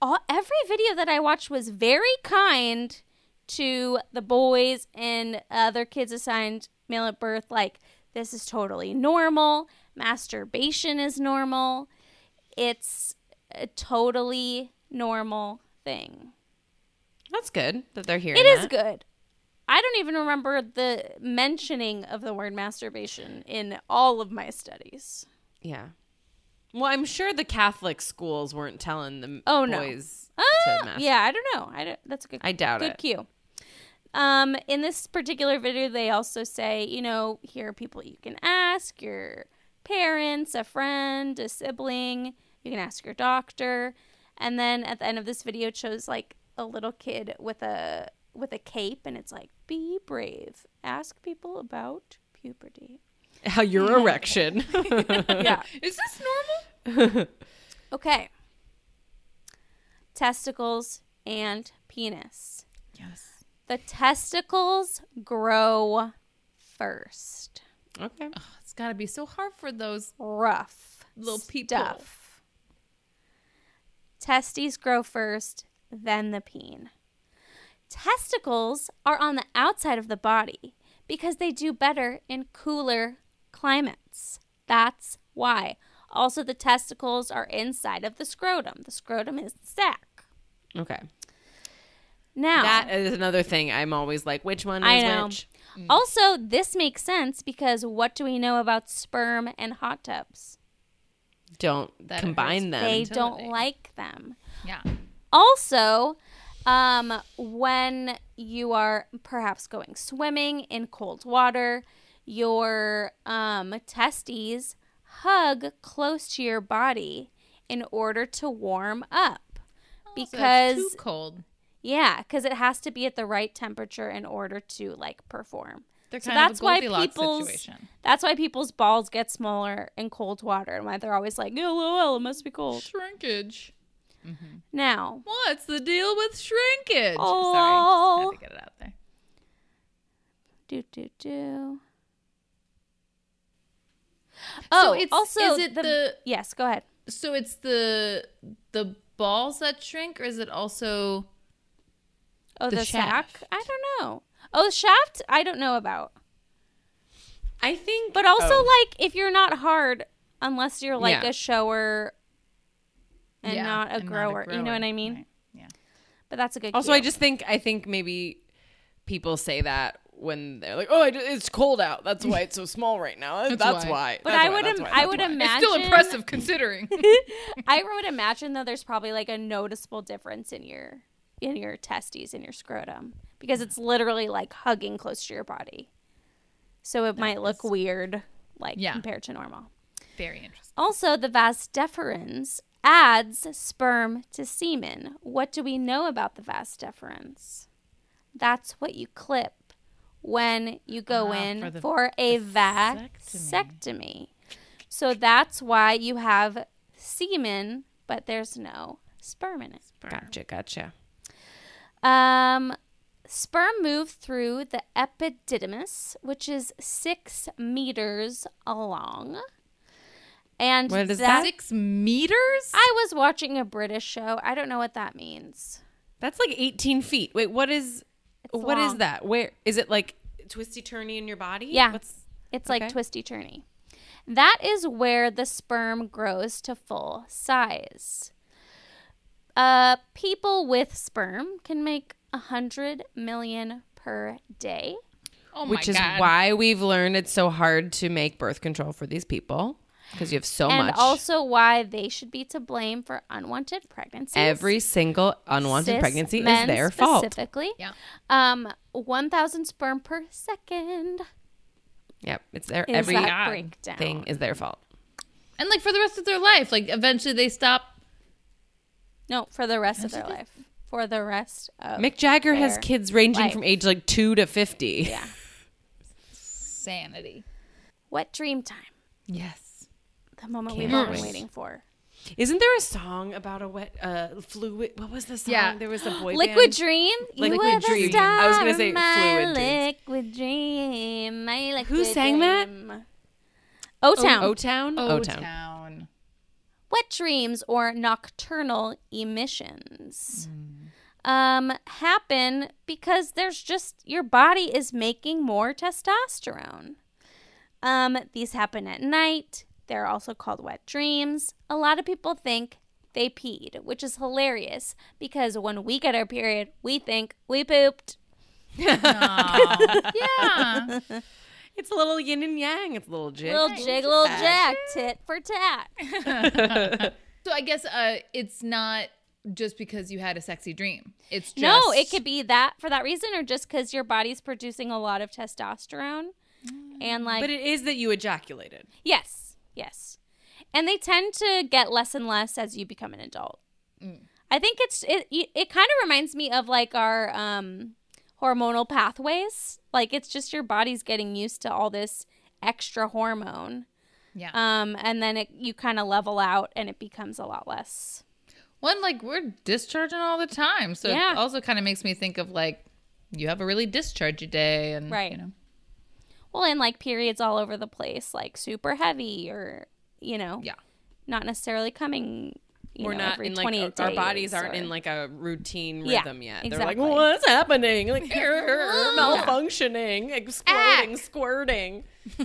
all, every video that I watched was very kind to the boys and other kids assigned male at birth. Like this is totally normal. Masturbation is normal. It's a totally normal thing. That's good that they're hearing It is good. I don't even remember the mentioning of the word masturbation in all of my studies. Yeah. Well, I'm sure the Catholic schools weren't telling the Oh, no. Uh, to masturbate. yeah, I don't know. I don't, that's a good. I doubt good it. Good cue. Um, in this particular video, they also say, you know, here are people you can ask your parents, a friend, a sibling. You can ask your doctor, and then at the end of this video, it shows like a little kid with a with a cape, and it's like, "Be brave. Ask people about puberty." How your erection. yeah. Is this normal? Okay. Testicles and penis. Yes. The testicles grow first. okay. Oh, it's got to be so hard for those Rough little people. stuff. Testes grow first, then the peen. Testicles are on the outside of the body because they do better in cooler climates. That's why. Also, the testicles are inside of the scrotum. The scrotum is the sac. Okay. Now, That is another thing I'm always like, which one is I know. which? Also, this makes sense because what do we know about sperm and hot tubs? Don't That combine them. They Fertility. don't like them. Yeah. Also, um, when you are perhaps going swimming in cold water, your um, testes hug close to your body in order to warm up. So it's Because too cold. yeah, because it has to be at the right temperature in order to like perform. They're So kind that's of a why people's situation. that's why people's balls get smaller in cold water and why they're always like, "LOL, it must be cold." Shrinkage. Now, What's the deal with shrinkage? Oh. Sorry, just had to get it out there. do do do. So Oh, it's- also is it the- yes? Go ahead. So it's the the balls that shrink, or is it also? Oh, The the, sack. shaft. I don't know. Oh, the shaft. I don't know about. I think. But also, oh. like, if you're not hard, unless you're like Yeah. a shower and Yeah, not a and grower, you know what I mean? Right. Yeah. But that's a good. Also, cue. I just think I think maybe people say that when they're like, "Oh, I, it's cold out. That's why it's so small right now. That's, why. why. But That's I why, would that's im- why, I would why." imagine- It's still impressive considering. I would imagine though there's probably like a noticeable difference in your in your testes in your scrotum because it's literally like hugging close to your body. So it might look weird like Yeah. compared to normal. Very interesting. Also, the vas deferens adds sperm to semen. What do we know about the vas deferens? That's what you clip when you go Ah, in for for a vasectomy. So that's why you have semen, but there's no sperm in it. Gotcha, gotcha. Um, sperm move through the epididymis, which is six meters long. And What is that, Six meters? I was watching a British show. I don't know what that means. That's like 18 feet. Wait, what is what is long. that? Where is it? Like twisty turny in your body? Yeah. What's It's like twisty turny. That is where the sperm grows to full size. Uh, people with sperm can make a hundred million per day. oh my which is God. why we've learned it's so hard to make birth control for these people because you have so and much. And also why they should be to blame for unwanted pregnancies. every single unwanted Cis pregnancy is men their fault. Specifically, Yeah. um, one thousand sperm per second Yep, it's their is every that God breakdown. thing is their fault. And like for the rest of their life, like eventually they stop. No, for the rest of their life. For the rest of Mick Jagger has kids ranging life. from age like two to fifty. Yeah. Sanity. What dream time. Yes. The moment Can't we've all been waiting for. Isn't there a song about a wet uh fluid? What was the song? Yeah. there was a boy Liquid band. Dream. Like you Liquid were the Dream. star I was gonna say my Fluid Dreams. Liquid Dream. My liquid Who sang that? O Town. O Town. O O Town. Town. Wet dreams or nocturnal emissions um, happen because there's just your body is making more testosterone. Um, these happen at night. They're also called wet dreams. A lot of people think they peed, which is hilarious because when we get our period, we think we pooped. yeah. It's a little yin and yang. It's a little jig. Little jig, little jack, tit for tat. So I guess uh, it's not just because you had a sexy dream. It's just No, it could be that for that reason, or just because your body's producing a lot of testosterone. And like, But it is that you ejaculated. yes, yes. And they tend to get less and less as you become an adult. I think it's it. It kind of reminds me of like our um, hormonal pathways. Like it's just your body's getting used to all this extra hormone, Yeah. um, and then it you kind of level out, and it becomes a lot less. One like we're discharging all the time, so Yeah. it also kind of makes me think of like you have a really dischargey day, and Right. You know, Well, and like periods all over the place, like super heavy, or you know, yeah. not necessarily coming. You We're know, not in like 28 our, bodies aren't or- in like a routine Yeah, rhythm yet. exactly. They're like, what's happening? Like malfunctioning, exploding, squirting.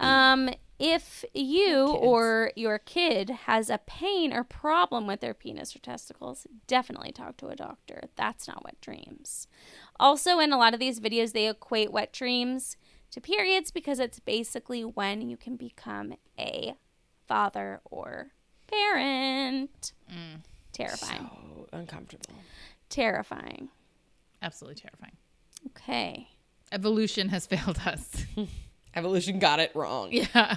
Um, if you or your kid has a pain or problem with their penis or testicles, definitely talk to a doctor. That's not wet dreams. Also, in a lot of these videos, they equate wet dreams to periods because it's basically when you can become a father or parent. Mm. Terrifying. Oh, uncomfortable. Terrifying. Absolutely terrifying. Okay. Evolution has failed us. Evolution got it wrong. yeah.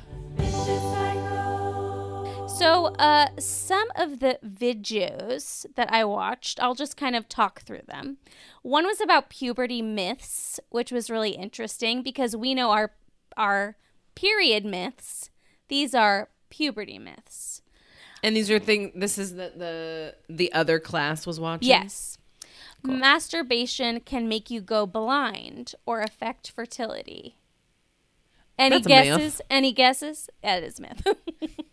So, uh, some of the videos that I watched, I'll just kind of talk through them. One was about puberty myths, which was really interesting because we know our our period myths. These are puberty myths. And these are things. This is the the the other class was watching. Yes. Masturbation can make you go blind or affect fertility. Any That's guesses? Any guesses? That is myth.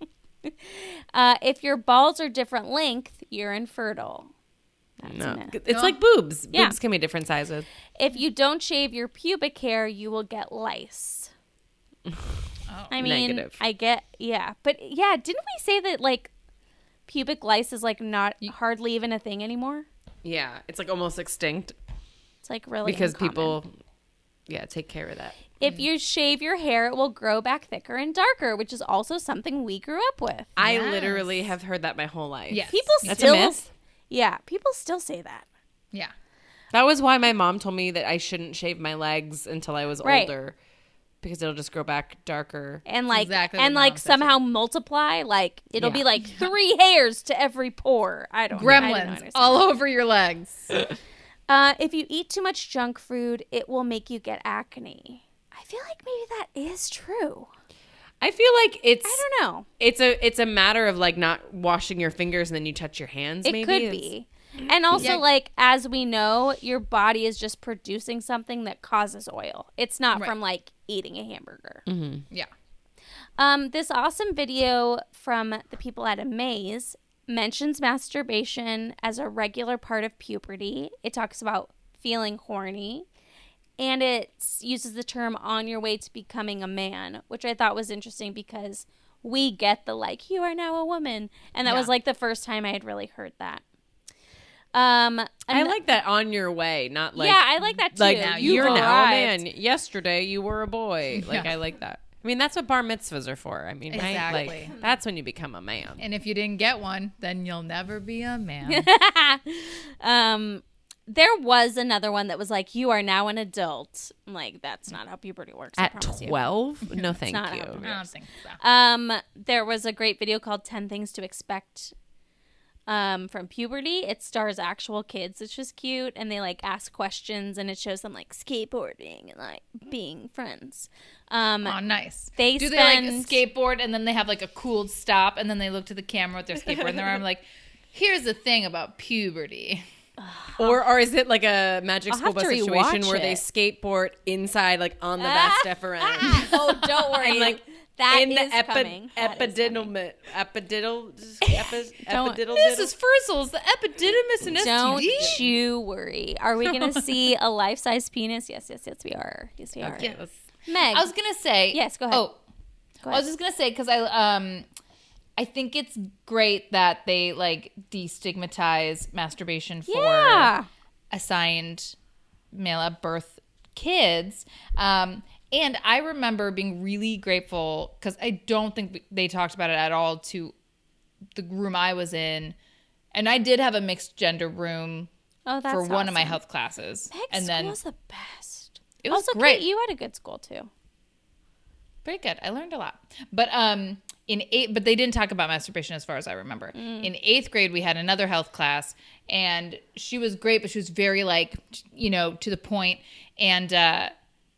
uh, if your balls are different length, you're infertile. That's a No, myth. it's like boobs. Yeah. Boobs can be different sizes. If you don't shave your pubic hair, you will get lice. I mean, Negative. I get yeah, but yeah, didn't we say that like pubic lice is like not hardly even a thing anymore? Yeah, it's like almost extinct It's like really because uncommon. people, yeah, take care of that. If you shave your hair, it will grow back thicker and darker, which is also something we grew up with. I Yes. literally have heard that my whole life. Yes. People That's still, a myth. yeah, people still say that. Yeah. That was why my mom told me that I shouldn't shave my legs until I was Right. older because it'll just grow back darker. And like, exactly what and my like mom said, somehow multiply. Like it'll be Yeah. like three hairs to every pore. I don't. I don't Gremlins understand. all over your legs. Uh, if you eat too much junk food, it will make you get acne. I feel like maybe that is true. I feel like it's I don't know. it's a it's a matter of like not washing your fingers and then you touch your hands. It maybe could be. And also, Yeah. like as we know, your body is just producing something that causes oil. It's not Right. from like eating a hamburger. Yeah. Um, this awesome video from the people at Amaze mentions masturbation as a regular part of puberty. It talks about feeling horny, and it uses the term "on your way to becoming a man," which I thought was interesting because we get the like "you are now a woman," and that was like the first time I had really heard that. Um, I like that on your way, not like yeah, I like that too. like Now you're now a man. Yesterday you were a boy. Like Yeah. I like that. I mean that's what bar mitzvahs are for. I mean, right? Exactly. Like that's when you become a man. And if you didn't get one, then you'll never be a man. um there was another one that was like you are now an adult I'm like that's not how puberty works At twelve? No, thank not you. puberty I don't think so. um there was a great video called 10 things to expect um from puberty it stars actual kids which is cute and they like ask questions and it shows them like skateboarding and like being friends um Oh, nice. They do they like skateboard and then they have like a cool stop and then they look to the camera with their skateboard in their arm like, here's the thing about puberty. Or or is it like a magic I'll school bus situation rewatch where they skateboard inside, like on the Ah. vas deferens? oh don't worry and like that in the is epi- coming That is coming. epididymal epididyl epi, epididyl This is Frizzle's, the epididymis and Don't you worry. Are we going to see a life size penis? Yes, yes, yes, we are. Yes, we are. Yes. Meg. I was gonna say. Yes, go ahead. Oh, Go I was just gonna say because I um, I think it's great that they like destigmatize masturbation for yeah. assigned male at birth kids. Um, and I remember being really grateful because I don't think they talked about it at all to the room I was in. And I did have a mixed gender room Oh, for one of my health classes. Meg's and then school's the best. It was also, great. Kate, you had a good school too. pretty good. I learned a lot. But um in eight but they didn't talk about masturbation as far as I remember. Mm. In eighth grade we had another health class and she was great, but she was very like you know, to the point and uh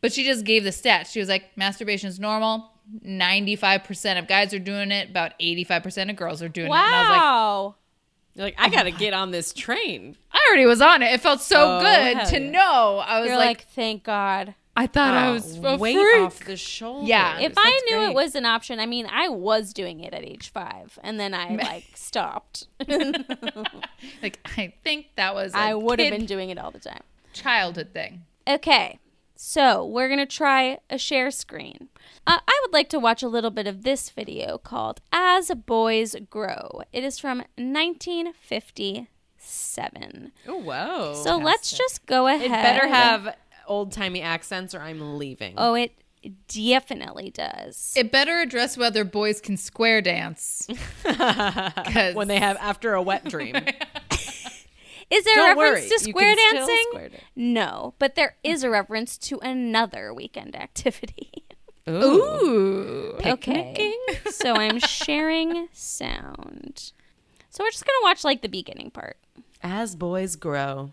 but she just gave the stats. She was like, masturbation is normal. 95% of guys are doing it. About 85% of girls are doing it. And I was like, Wow. You're like, I oh gotta get on this train. I already was on it. It felt so Oh, good to yeah. know. I was You're like, like, thank God. I thought I Oh, was a weight freak. off the shoulder. Yeah. If I knew it was an option, I mean, I was doing it at age five, and then I like stopped. Like, I think that was I I would have been doing it all the time. childhood thing. Okay, so we're gonna try a share screen. Uh, I would like to watch a little bit of this video called "As Boys Grow." It is from 1957. Oh whoa. So let's just go ahead. it better have old timey accents, or I'm leaving. Oh, it definitely does. It better address whether boys can square dance. when they have after a wet dream. Is there Don't a reference worry, to square dancing? square dance. No, but there is a reference to another weekend activity. Ooh. Okay. so I'm sharing sound. So we're just going to watch like the beginning part As boys grow.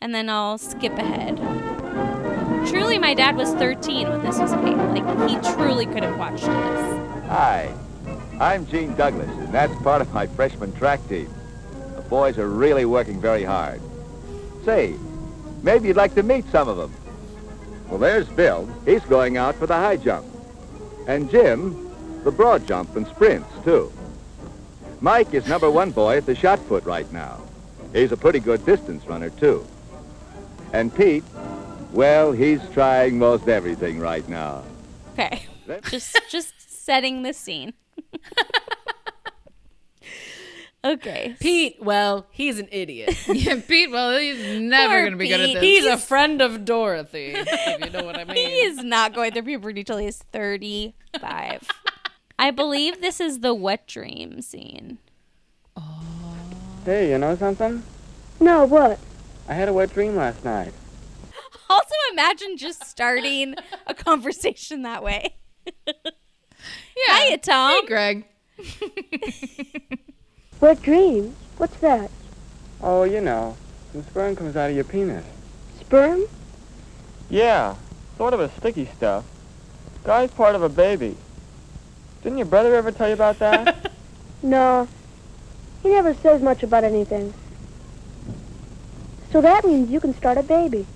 and then I'll skip ahead. Truly, my dad was 13 when this was made. Like, he truly could have watched this. Hi, I'm Gene Douglas, and that's part of my freshman track team. Boys are really working very hard. Say, maybe you'd like to meet some of them. Well, there's Bill. He's going out for the high jump. And Jim, the broad jump and sprints, too. Mike is number one boy at the shot put right now. He's a pretty good distance runner, too. And Pete, well, he's trying most everything right now. Okay. Just just setting the scene. okay. Pete, well, he's an idiot. Yeah, Pete, well, he's never Poor going to be good at Pete. this. He's a friend of Dorothy, if you know what I mean. He is not going through puberty till he's 35. I believe this is the wet dream scene. Oh. Hey, you know something? No, what? I had a wet dream last night. Also, imagine just starting a conversation that way. yeah. Hiya, Tom. Hey, Greg. Wet dreams? What's that? Oh, you know, some sperm comes out of your penis. Sperm? Yeah, sort of a sticky stuff. Guy's part of a baby. Didn't your brother ever tell you about that? No. He never says much about anything. So that means you can start a baby.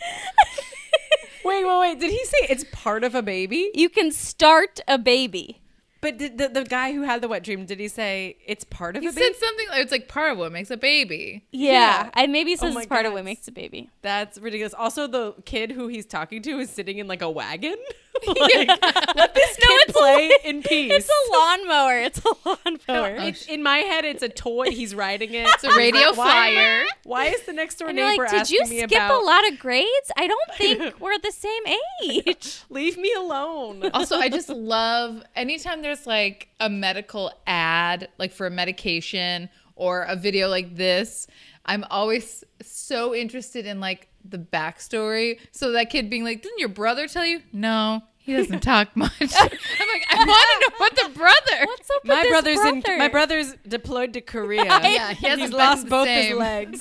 Wait, wait, wait. Did he say it's part of a baby? You can start a baby. But did the, the guy who had the wet dream, did he say it's part of He a baby? said something, it's like part of what makes a baby. Yeah. Yeah. Oh and maybe he says Oh my it's part of what makes a baby. That's ridiculous. Also, the kid who he's talking to is sitting in like a wagon. like, let this kid it's a- play in peace. It's a lawnmower. It's a lawnmower. It's, in my head, it's a toy. He's riding it. It's a radio Why- flyer. Why is the next door and you're neighbor like, did you skip about? a lot of grades? I don't think we're the same age. Leave me alone. Also, I just love anytime there's like a medical ad, like for a medication or a video like this, I'm always so interested in like the backstory. So that kid being like, Didn't your brother tell you? No, he doesn't talk much. I'm like, I want to know about the brother. What's up with my this brother's brother? in. My brother's deployed to Korea. Yeah, he hasn't he's been lost the both his same. legs.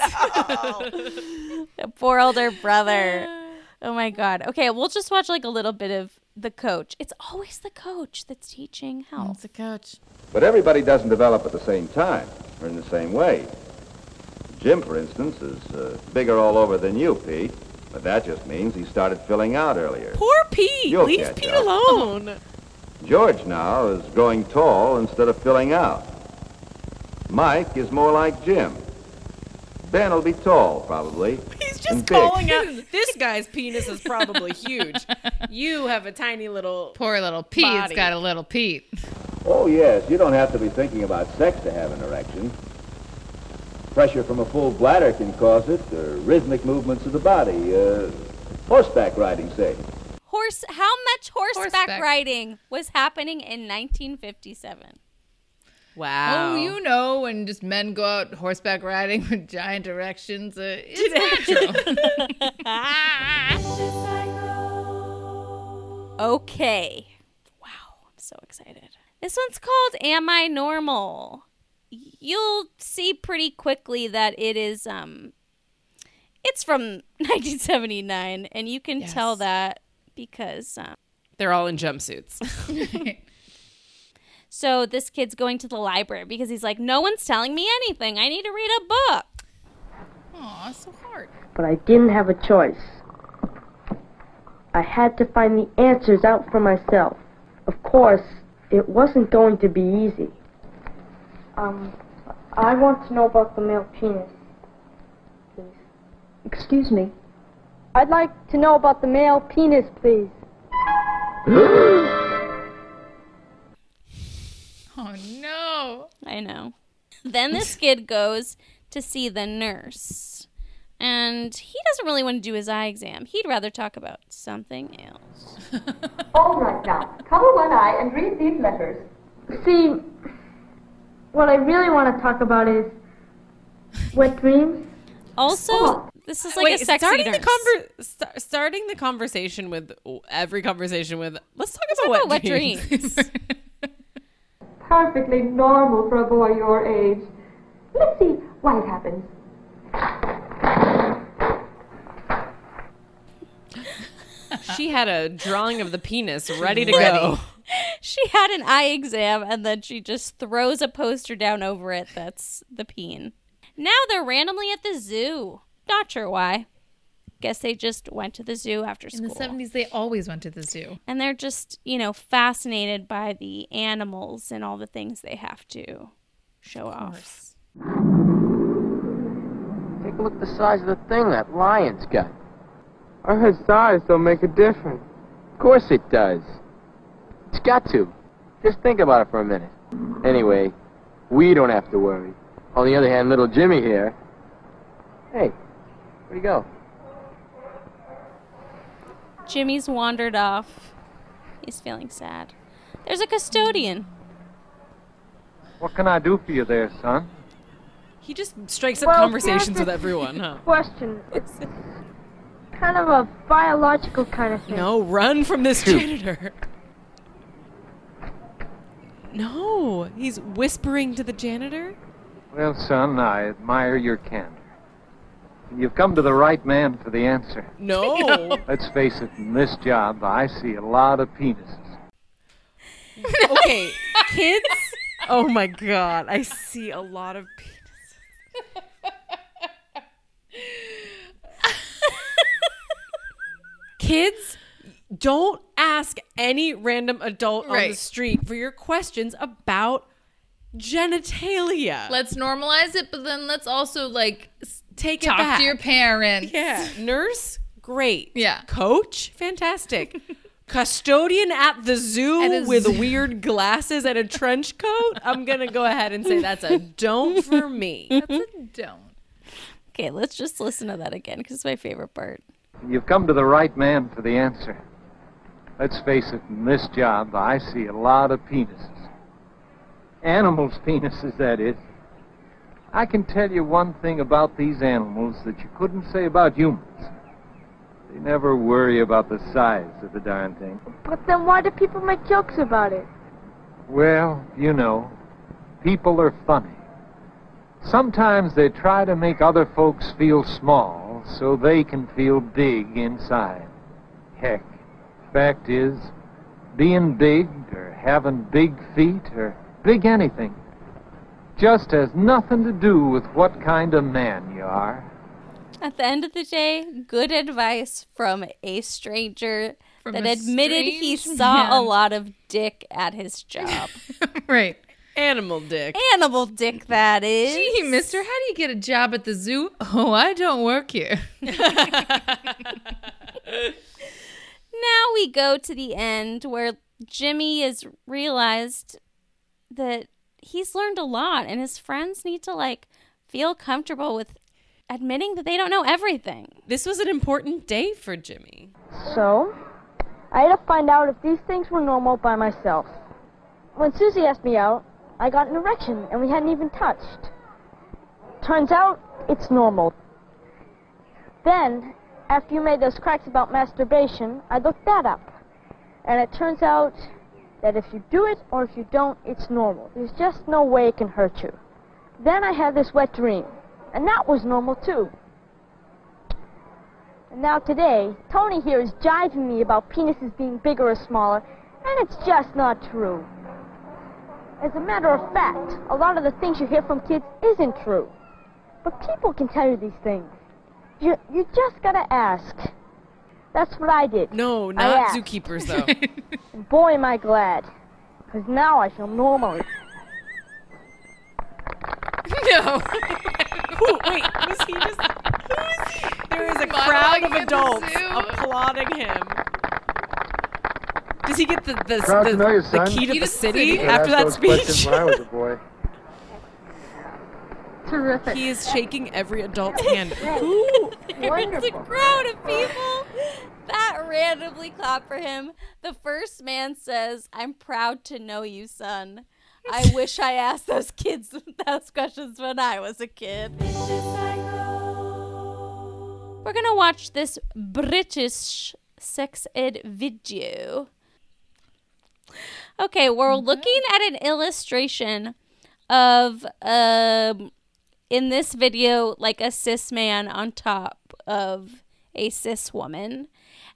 Poor older brother. Oh my god. Okay, we'll just watch like a little bit of the coach. It's always the coach that's teaching health. It's a coach. But everybody doesn't develop at the same time or in the same way. Jim, for instance, is uh, bigger all over than you, Pete. But that just means he started filling out earlier. Poor Pete. You'll Leave Pete up. alone. George now is growing tall instead of filling out. Mike is more like Jim. Ben will be tall, probably. He's just big. calling out this guy's penis is probably huge. You have a tiny little. Poor little Pete's Body. got a little Pete. Oh, yes, you don't have to be thinking about sex to have an erection. Pressure from a full bladder can cause it, or rhythmic movements of the body. Uh, horseback riding, say. Horse. How much horseback, Horseback. riding was happening in 1957? Wow. Oh, you know, when just men go out horseback riding with giant erections, uh, it's natural. Okay. Wow, I'm so excited. This one's called Am I Normal? You'll see pretty quickly that it is um it's from 1979 and you can tell that because um They're all in jumpsuits. so this kid's going to the library because he's like no one's telling me anything. I need to read a book. Aw, so hard. But I didn't have a choice. I had to find the answers out for myself. Of course, it wasn't going to be easy. Um, I want to know about the male penis. Please. Excuse me. I'd like to know about the male penis, please. Oh no. I know. Then this kid goes to see the nurse. And he doesn't really want to do his eye exam. He'd rather talk about something else. All right now, cover one eye and read these letters. See, what I really want to talk about is wet dreams. Also, this is like Wait, a sexy starting nurse. the conver- sta- starting the conversation with every conversation with let's talk Talk about, about wet wet dreams. dreams. Perfectly normal for a boy your age. Let's see why it happens. she had a drawing of the penis ready to Ready. go. she had an eye exam and then she just throws a poster down over it that's the peen. Now they're randomly at the zoo. Not sure why. Guess they just went to the zoo after school. In the 70s, they always went to the zoo. and they're just, you know, fascinated by the animals and all the things they have to show off. Take a look at the size of the thing that lion's got. I heard size don't make a difference. Of course it does. It's got to. Just think about it for a minute. Anyway, we don't have to worry. On the other hand, little Jimmy here. Hey, where'd he go? Jimmy's wandered off. He's feeling sad. There's a custodian. What can I do for you there, son? He just strikes up Well, conversations here's with the- everyone, huh? Question. It's kind of a biological kind of thing. No, run from this janitor. No, he's whispering to the janitor. Well, son, I admire your candor. You've come to the right man for the answer. No. Let's face it, in this job, I see a lot of penises. okay, kids. Oh my god, I see a lot of penises. Kids, don't ask any random adult on the street for your questions about genitalia. Let's normalize it, but then let's also like s- take it talk back. to your parents. Yeah, nurse, great. Yeah. coach, fantastic. Custodian at the zoo At with zoo. weird glasses and a trench coat. I'm gonna go ahead and say that's a don't for me. That's a don't. Okay, let's just listen to that again because it's my favorite part. You've come to the right man for the answer. Let's face it, in this job, I see a lot of penises. Animals' penises, that is. I can tell you one thing about these animals that you couldn't say about humans. They never worry about the size of the darn thing. But then why do people make jokes about it? Well, you know, people are funny. Sometimes they try to make other folks feel small so they can feel big inside. Heck, fact is, being big or having big feet or big anything just has nothing to do with what kind of man you are. At the end of the day, good advice from a stranger From that a admitted he strange saw a lot of dick at his job. right. Animal dick. Animal dick, that is. Gee, mister, how do you get a job at the zoo? Oh, I don't work here. now we go to the end where Jimmy has realized that he's learned a lot and his friends need to like feel comfortable with admitting that they don't know everything. This was an important day for Jimmy. So, I had to find out if these things were normal by myself. When Susie asked me out, I got an erection and we hadn't even touched. Turns out it's normal. Then, after you made those cracks about masturbation, I looked that up. And it turns out that if you do it or if you don't, it's normal. There's just no way it can hurt you. Then I had this wet dream, and that was normal too. And now today, Tony here is jiving me about penises being bigger or smaller, and it's just not true. As a matter of fact, a lot of the things you hear from kids isn't true. But people can tell you these things. You, you just gotta ask. That's what I did. No, I not zookeepers though. Boy, am I glad. Because now I feel normal. no. Who, wait, was he just? Who is he? There is a crowd of adults applauding him. Does he get the the, Proud the, to know you, the key to the city city. after that speech? when I was a boy. Terrific. He is shaking every adult's hand. There's a crowd of people that randomly clap for him. The first man says, I'm proud to know you, son. I wish I asked those kids those questions when I was a kid. We're gonna watch this British sex ed video. Okay, we're looking at an illustration of um in this video like a cis man on top of a cis woman.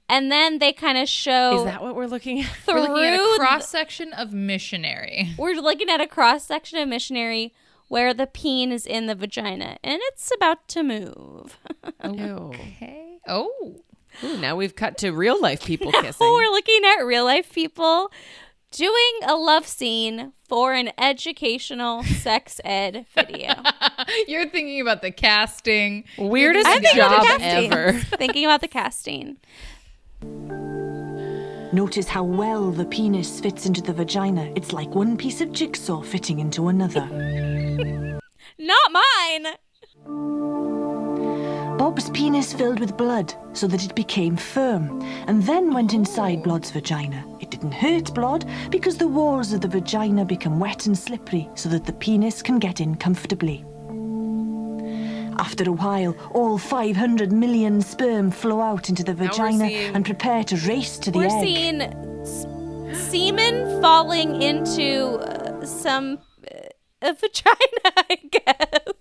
And then they kind of show Is that what we're looking at? through We're looking at a cross section of missionary. we're looking at a cross section of missionary where the peen is in the vagina and it's about to move. Okay. Oh. Ooh, now we've cut to real life people kissing. Oh, we're looking at real life people doing a love scene for an educational sex ed video. You're thinking about the casting. Weirdest I'm thinking about job the casting. ever. Thinking about the casting. Notice how well the penis fits into the vagina. It's like one piece of jigsaw fitting into another. Not mine. Bob's penis filled with blood so that it became firm and then went inside Blod's vagina. It didn't hurt Blod because the walls of the vagina become wet and slippery so that the penis can get in comfortably. After a while, all 500 million sperm flow out into the vagina seeing- and prepare to race to the We're egg. seeing s- semen falling into uh, some uh, a vagina, I guess.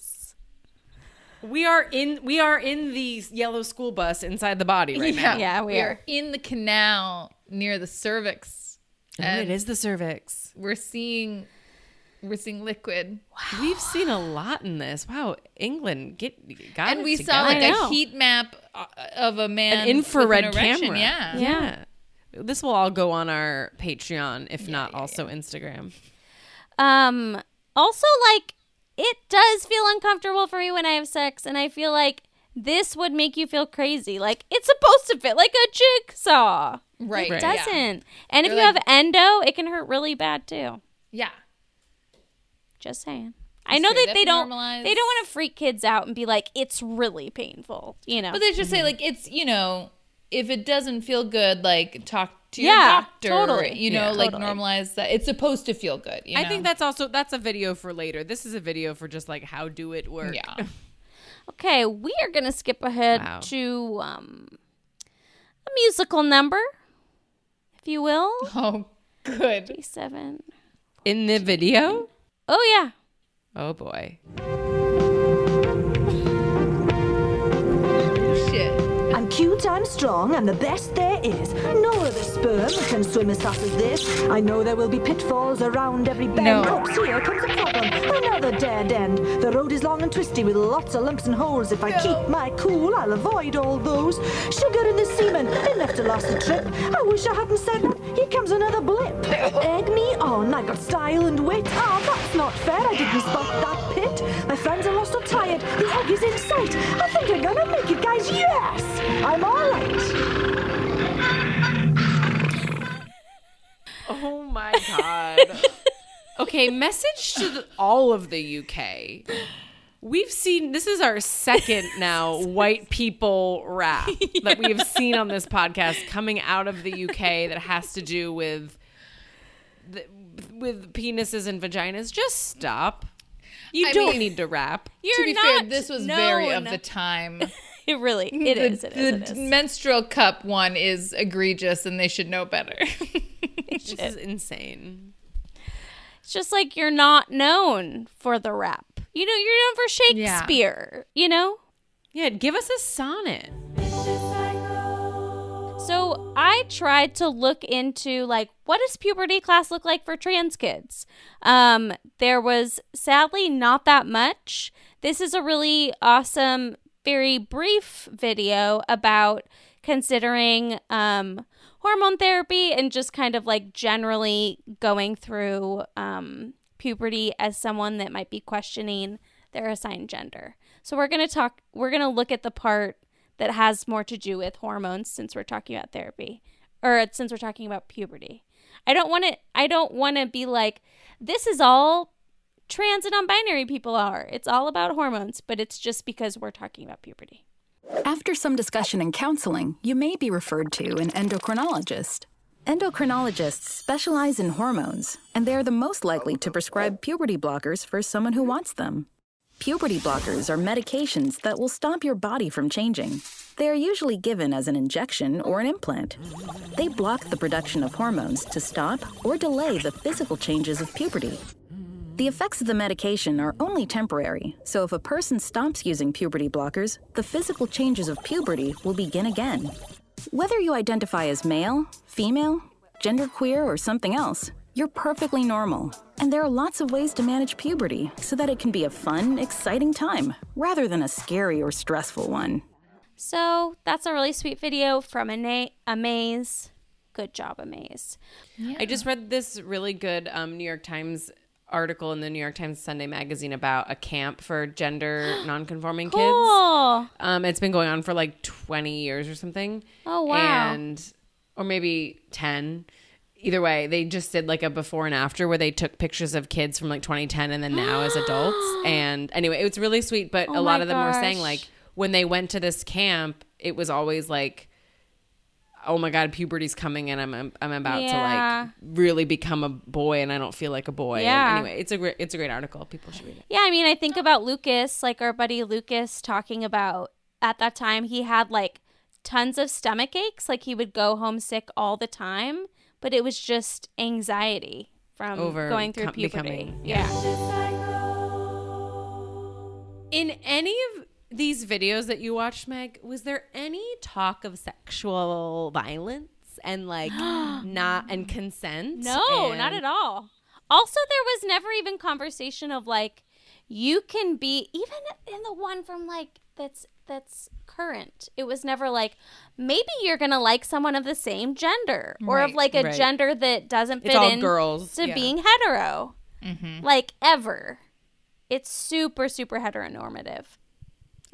We are in we are in the yellow school bus inside the body right now. Yeah, we We're are. in the canal near the cervix. Oh, it is the cervix. We're seeing we're seeing liquid. Wow. We've seen a lot in this. Wow, England, get got and it we saw like a heat map uh, of a man an with infrared an camera. Yeah. yeah. This will all go on our Patreon, if not also Instagram. Um also like it does feel uncomfortable for me when I have sex and I feel like this would make you feel crazy. Like it's supposed to fit like a jigsaw. Right. It yeah. doesn't. And if They're you like- have endo, it can hurt really bad too. Yeah. Just saying. I know that They they have to don't normalize- they don't want to freak kids out and be like it's really painful, you know. But they just say mm-hmm. like it's you know if it doesn't feel good, like talk to Yeah, your doctor. totally. You know, Yeah. like Totally. normalize that. It's supposed to feel good. You I know? think that's also that's a video for later. This is a video for just like how do it work. yeah. Okay, we are going to skip ahead Wow. to um, a musical number, if you will. Oh, good. Seven. In the video? Oh yeah. Oh boy. And strong. and the best there is. No other sperm can swim as fast as this. I know there will be pitfalls around every bend. No. Oops, here comes a problem. Another dead end. The road is long and twisty with lots of lumps and holes. If I keep my cool, I'll avoid all those. Sugar in the semen, enough to last trip. I wish I hadn't said that. Here comes another blip. Egg me on, I got style and wit. Ah, that's not fair. I didn't spot that pit. My friends are lost or tired. The egg is in sight. I think I'm gonna make it, guys. Yes, I'm right. Oh my god. okay, message to the, all of the UK. We've seen this is our second now white people rap that we have seen on this podcast coming out of the UK that has to do with the, with penises and vaginas. Just stop. You I don't mean, need to rap. You're to be not fair, this was very of known. the time. It really, it the, is. It is. It the is. menstrual cup one is egregious, and they should know better. This is insane. It's just like you're not known for the rap. You know, you're known for Shakespeare. You know. Yeah, give us a sonnet. So I tried to look into like what does puberty class look like for trans kids. Um, there was sadly not that much. This is a really awesome, very brief video about considering um, hormone therapy and just kind of like generally going through um, puberty as someone that might be questioning their assigned gender. So we're gonna talk. We're gonna look at the part that has more to do with hormones since we're talking about therapy or since we're talking about puberty. I don't want to I don't want to be like this is all trans and non-binary people are. It's all about hormones, but it's just because we're talking about puberty. After some discussion and counseling, you may be referred to an endocrinologist. Endocrinologists specialize in hormones, and they are the most likely to prescribe puberty blockers for someone who wants them. Puberty blockers are medications that will stop your body from changing. They are usually given as an injection or an implant. They block the production of hormones to stop or delay the physical changes of puberty. The effects of the medication are only temporary, so if a person stops using puberty blockers, the physical changes of puberty will begin again. Whether you identify as male, female, genderqueer, or something else, you're perfectly normal. And there are lots of ways to manage puberty so that it can be a fun, exciting time rather than a scary or stressful one. So that's a really sweet video from Ana- Amaze. Good job, Amaze. I just read this really good um, New York Times article in the New York Times Sunday magazine about a camp for gender nonconforming kids. Cool. Um, it's been going on for like 20 years or something. Oh, wow. And, or maybe 10. Either way, they just did like a before and after where they took pictures of kids from like 2010 and then now as adults. And anyway, it was really sweet. But Oh a lot of them were saying like when they went to this camp, it was always like, oh my god puberty's coming and i'm i'm, I'm about Yeah. to like really become a boy and i don't feel like a boy And Yeah. anyway it's a great it's a great article people should read it Yeah, I mean, I think about Lucas, like our buddy Lucas talking about at that time he had like tons of stomach aches, like he would go homesick all the time, but it was just anxiety from Over going through com- puberty. becoming- yeah. in any of these videos that you watched meg was there any talk of sexual violence and like not and consent No, and- not at all. Also, there was never even conversation of like you can be even in the one from like that's that's current. It was never like maybe you're gonna like someone of the same gender or of like a right. gender that doesn't fit in girls, to yeah. being hetero, Mm-hmm. like ever. It's super super heteronormative.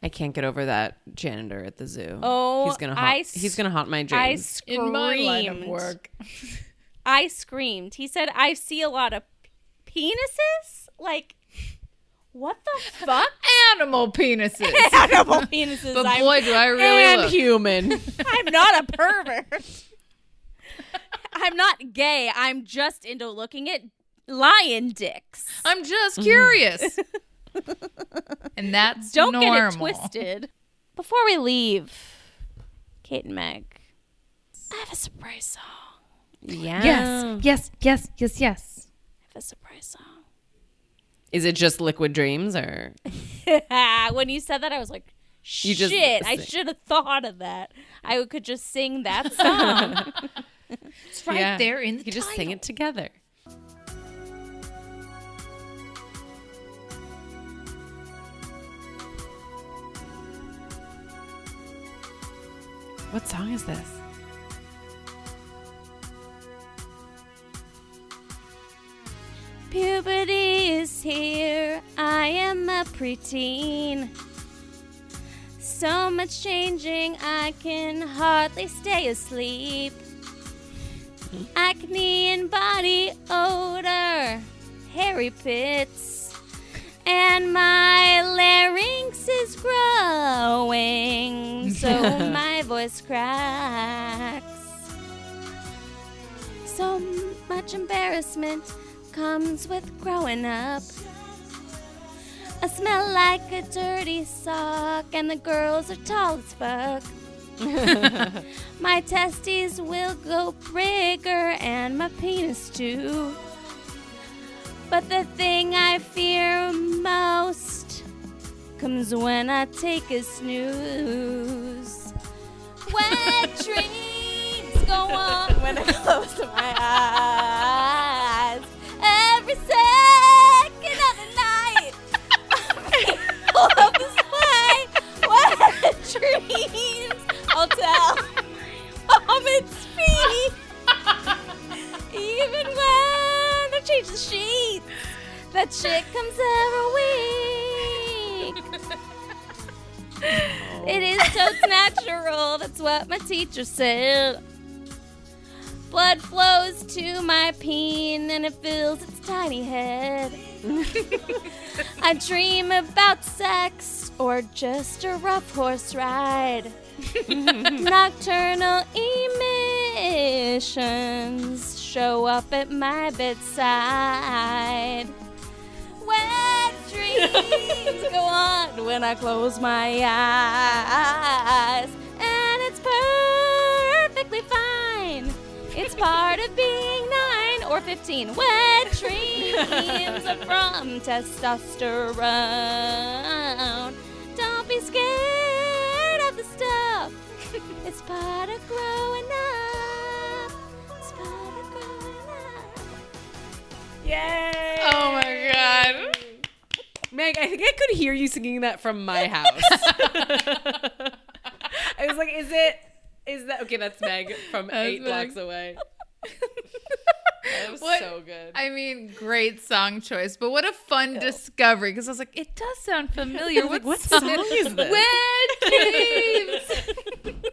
I can't get over that janitor at the zoo Oh, he's gonna haunt, I s- he's gonna haunt my I dreams screamed. In my line of work. I screamed. He said, "I see a lot of penises." Like, what the fuck? Animal penises. Animal penises. But I'm, boy, do I really and look. human I'm not a pervert. I'm not gay. I'm just into looking at lion dicks. I'm just curious. and that's Don't normal. get it twisted. Before we leave, Kate and Meg, I have a surprise song. yeah Yes, yes, yes, yes, yes. I have a surprise song. is it just liquid dreams or when you said that, I was like, You just Shit, I should have thought of that. I could just sing that song. It's right Yeah. there in the You just sing it together. What song is this? Puberty is here. I am a preteen. So much changing, I can hardly stay asleep. Acne and body odor, hairy pits, and my larynx is growing, so my voice cracks. So much embarrassment comes with growing up. I smell like a dirty sock, and the girls are tall as fuck. my testes will go bigger, and my penis too. But the thing I fear most comes when I take a snooze. Wet dreams go on when I close my eyes. That chick comes every week. It is so natural. That's what my teacher said. Blood flows to my peen and it fills its tiny head. I dream about sex or just a rough horse ride. Nocturnal emissions show up at my bedside. Wet dreams go on when I close my eyes, and it's perfectly fine. It's part of being nine or fifteen. Wet dreams are from testosterone. Don't be scared of the stuff. It's part of growing up. It's part of growing up. Yay! Oh my god. Meg, I think I could hear you singing that from my house. I was like, is it? Is that okay? That's Meg from That's eight Meg. blocks away. that was What- so good. I mean, great song choice, but what a fun discovery because I was like, it does sound familiar. Like, what, what song is this? Wet dreams.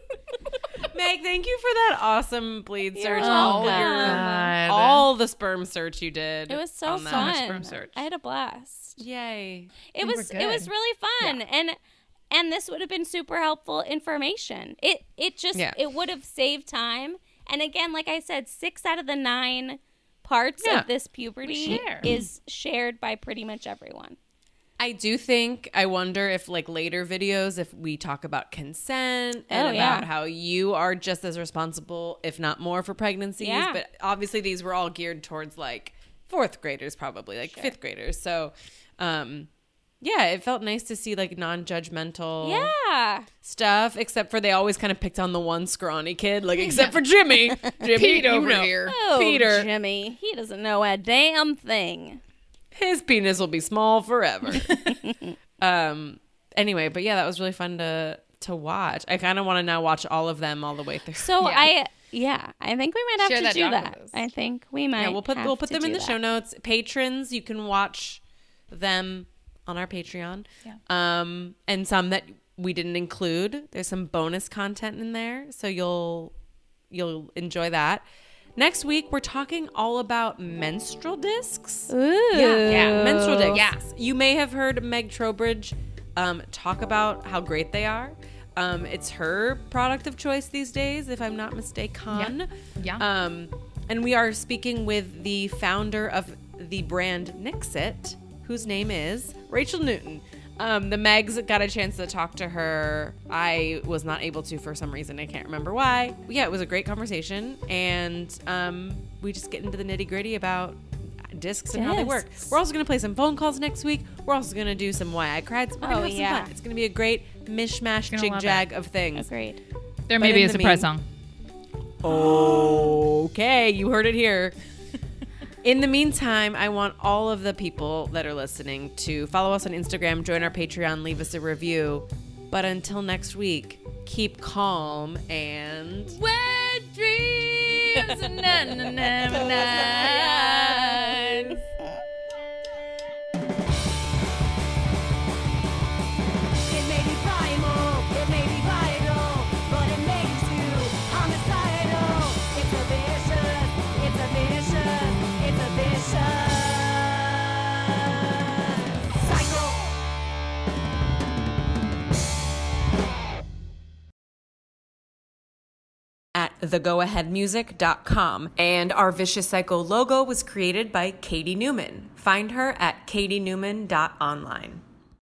Meg, thank you for that awesome bleed search. You're all your, oh, God. all the sperm search you did. It was so on that. fun. sperm search. I had a blast. Yay! It We was it was good. really fun and and this would have been super helpful information. It it just Yeah. it would have saved time. And again, like I said, 6 out of the 9 parts Yeah. of this puberty share. is shared by pretty much everyone. I do think I wonder if like later videos if we talk about consent and Oh, yeah. about how you are just as responsible if not more for pregnancies Yeah. but obviously these were all geared towards like fourth graders probably like fifth graders so um yeah it felt nice to see like non-judgmental Yeah. stuff except for they always kind of picked on the one scrawny kid like except for Jimmy Jimmy Pete over know. here. Oh, Peter. Jimmy, he doesn't know a damn thing. His penis will be small forever. um. Anyway, but yeah, that was really fun to to watch. I kind of want to now watch all of them all the way through. So Yeah. I yeah, I think we might have Share to that do that. I think we might. yeah, we'll put we'll put them in the that. show notes. Patrons, you can watch them on our Patreon. Yeah. Um, and some that we didn't include. There's some bonus content in there, so you'll you'll enjoy that. Next week, we're talking all about menstrual discs. Ooh. Yeah, menstrual discs. Yes. You may have heard Meg Trowbridge um, talk about how great they are. Um, it's her product of choice these days, if I'm not mistaken. Yeah. Um, and we are speaking with the founder of the brand Nixit, whose name is Rachel Newton. Um, the Megs got a chance to talk to her. I was not able to for some reason. I can't remember why. Yeah, it was a great conversation. And um, we just get into the nitty gritty about discs and how they work. We're also going to play some phone calls next week. We're also going to do some Why I Cried. We're Oh, yeah. fun. It's going to be a great mishmash, jig jag of things. Agreed. There But may be a the surprise mean- song. Okay, you heard it here. In the meantime, I want all of the people that are listening to follow us on Instagram, join our Patreon, leave us a review. But until next week, keep calm and. Wet dreams. na, na, na, na, thegoaheadmusic.com. And our Vicious Cycle logo was created by Katie Newman. Find her at katienewman.online.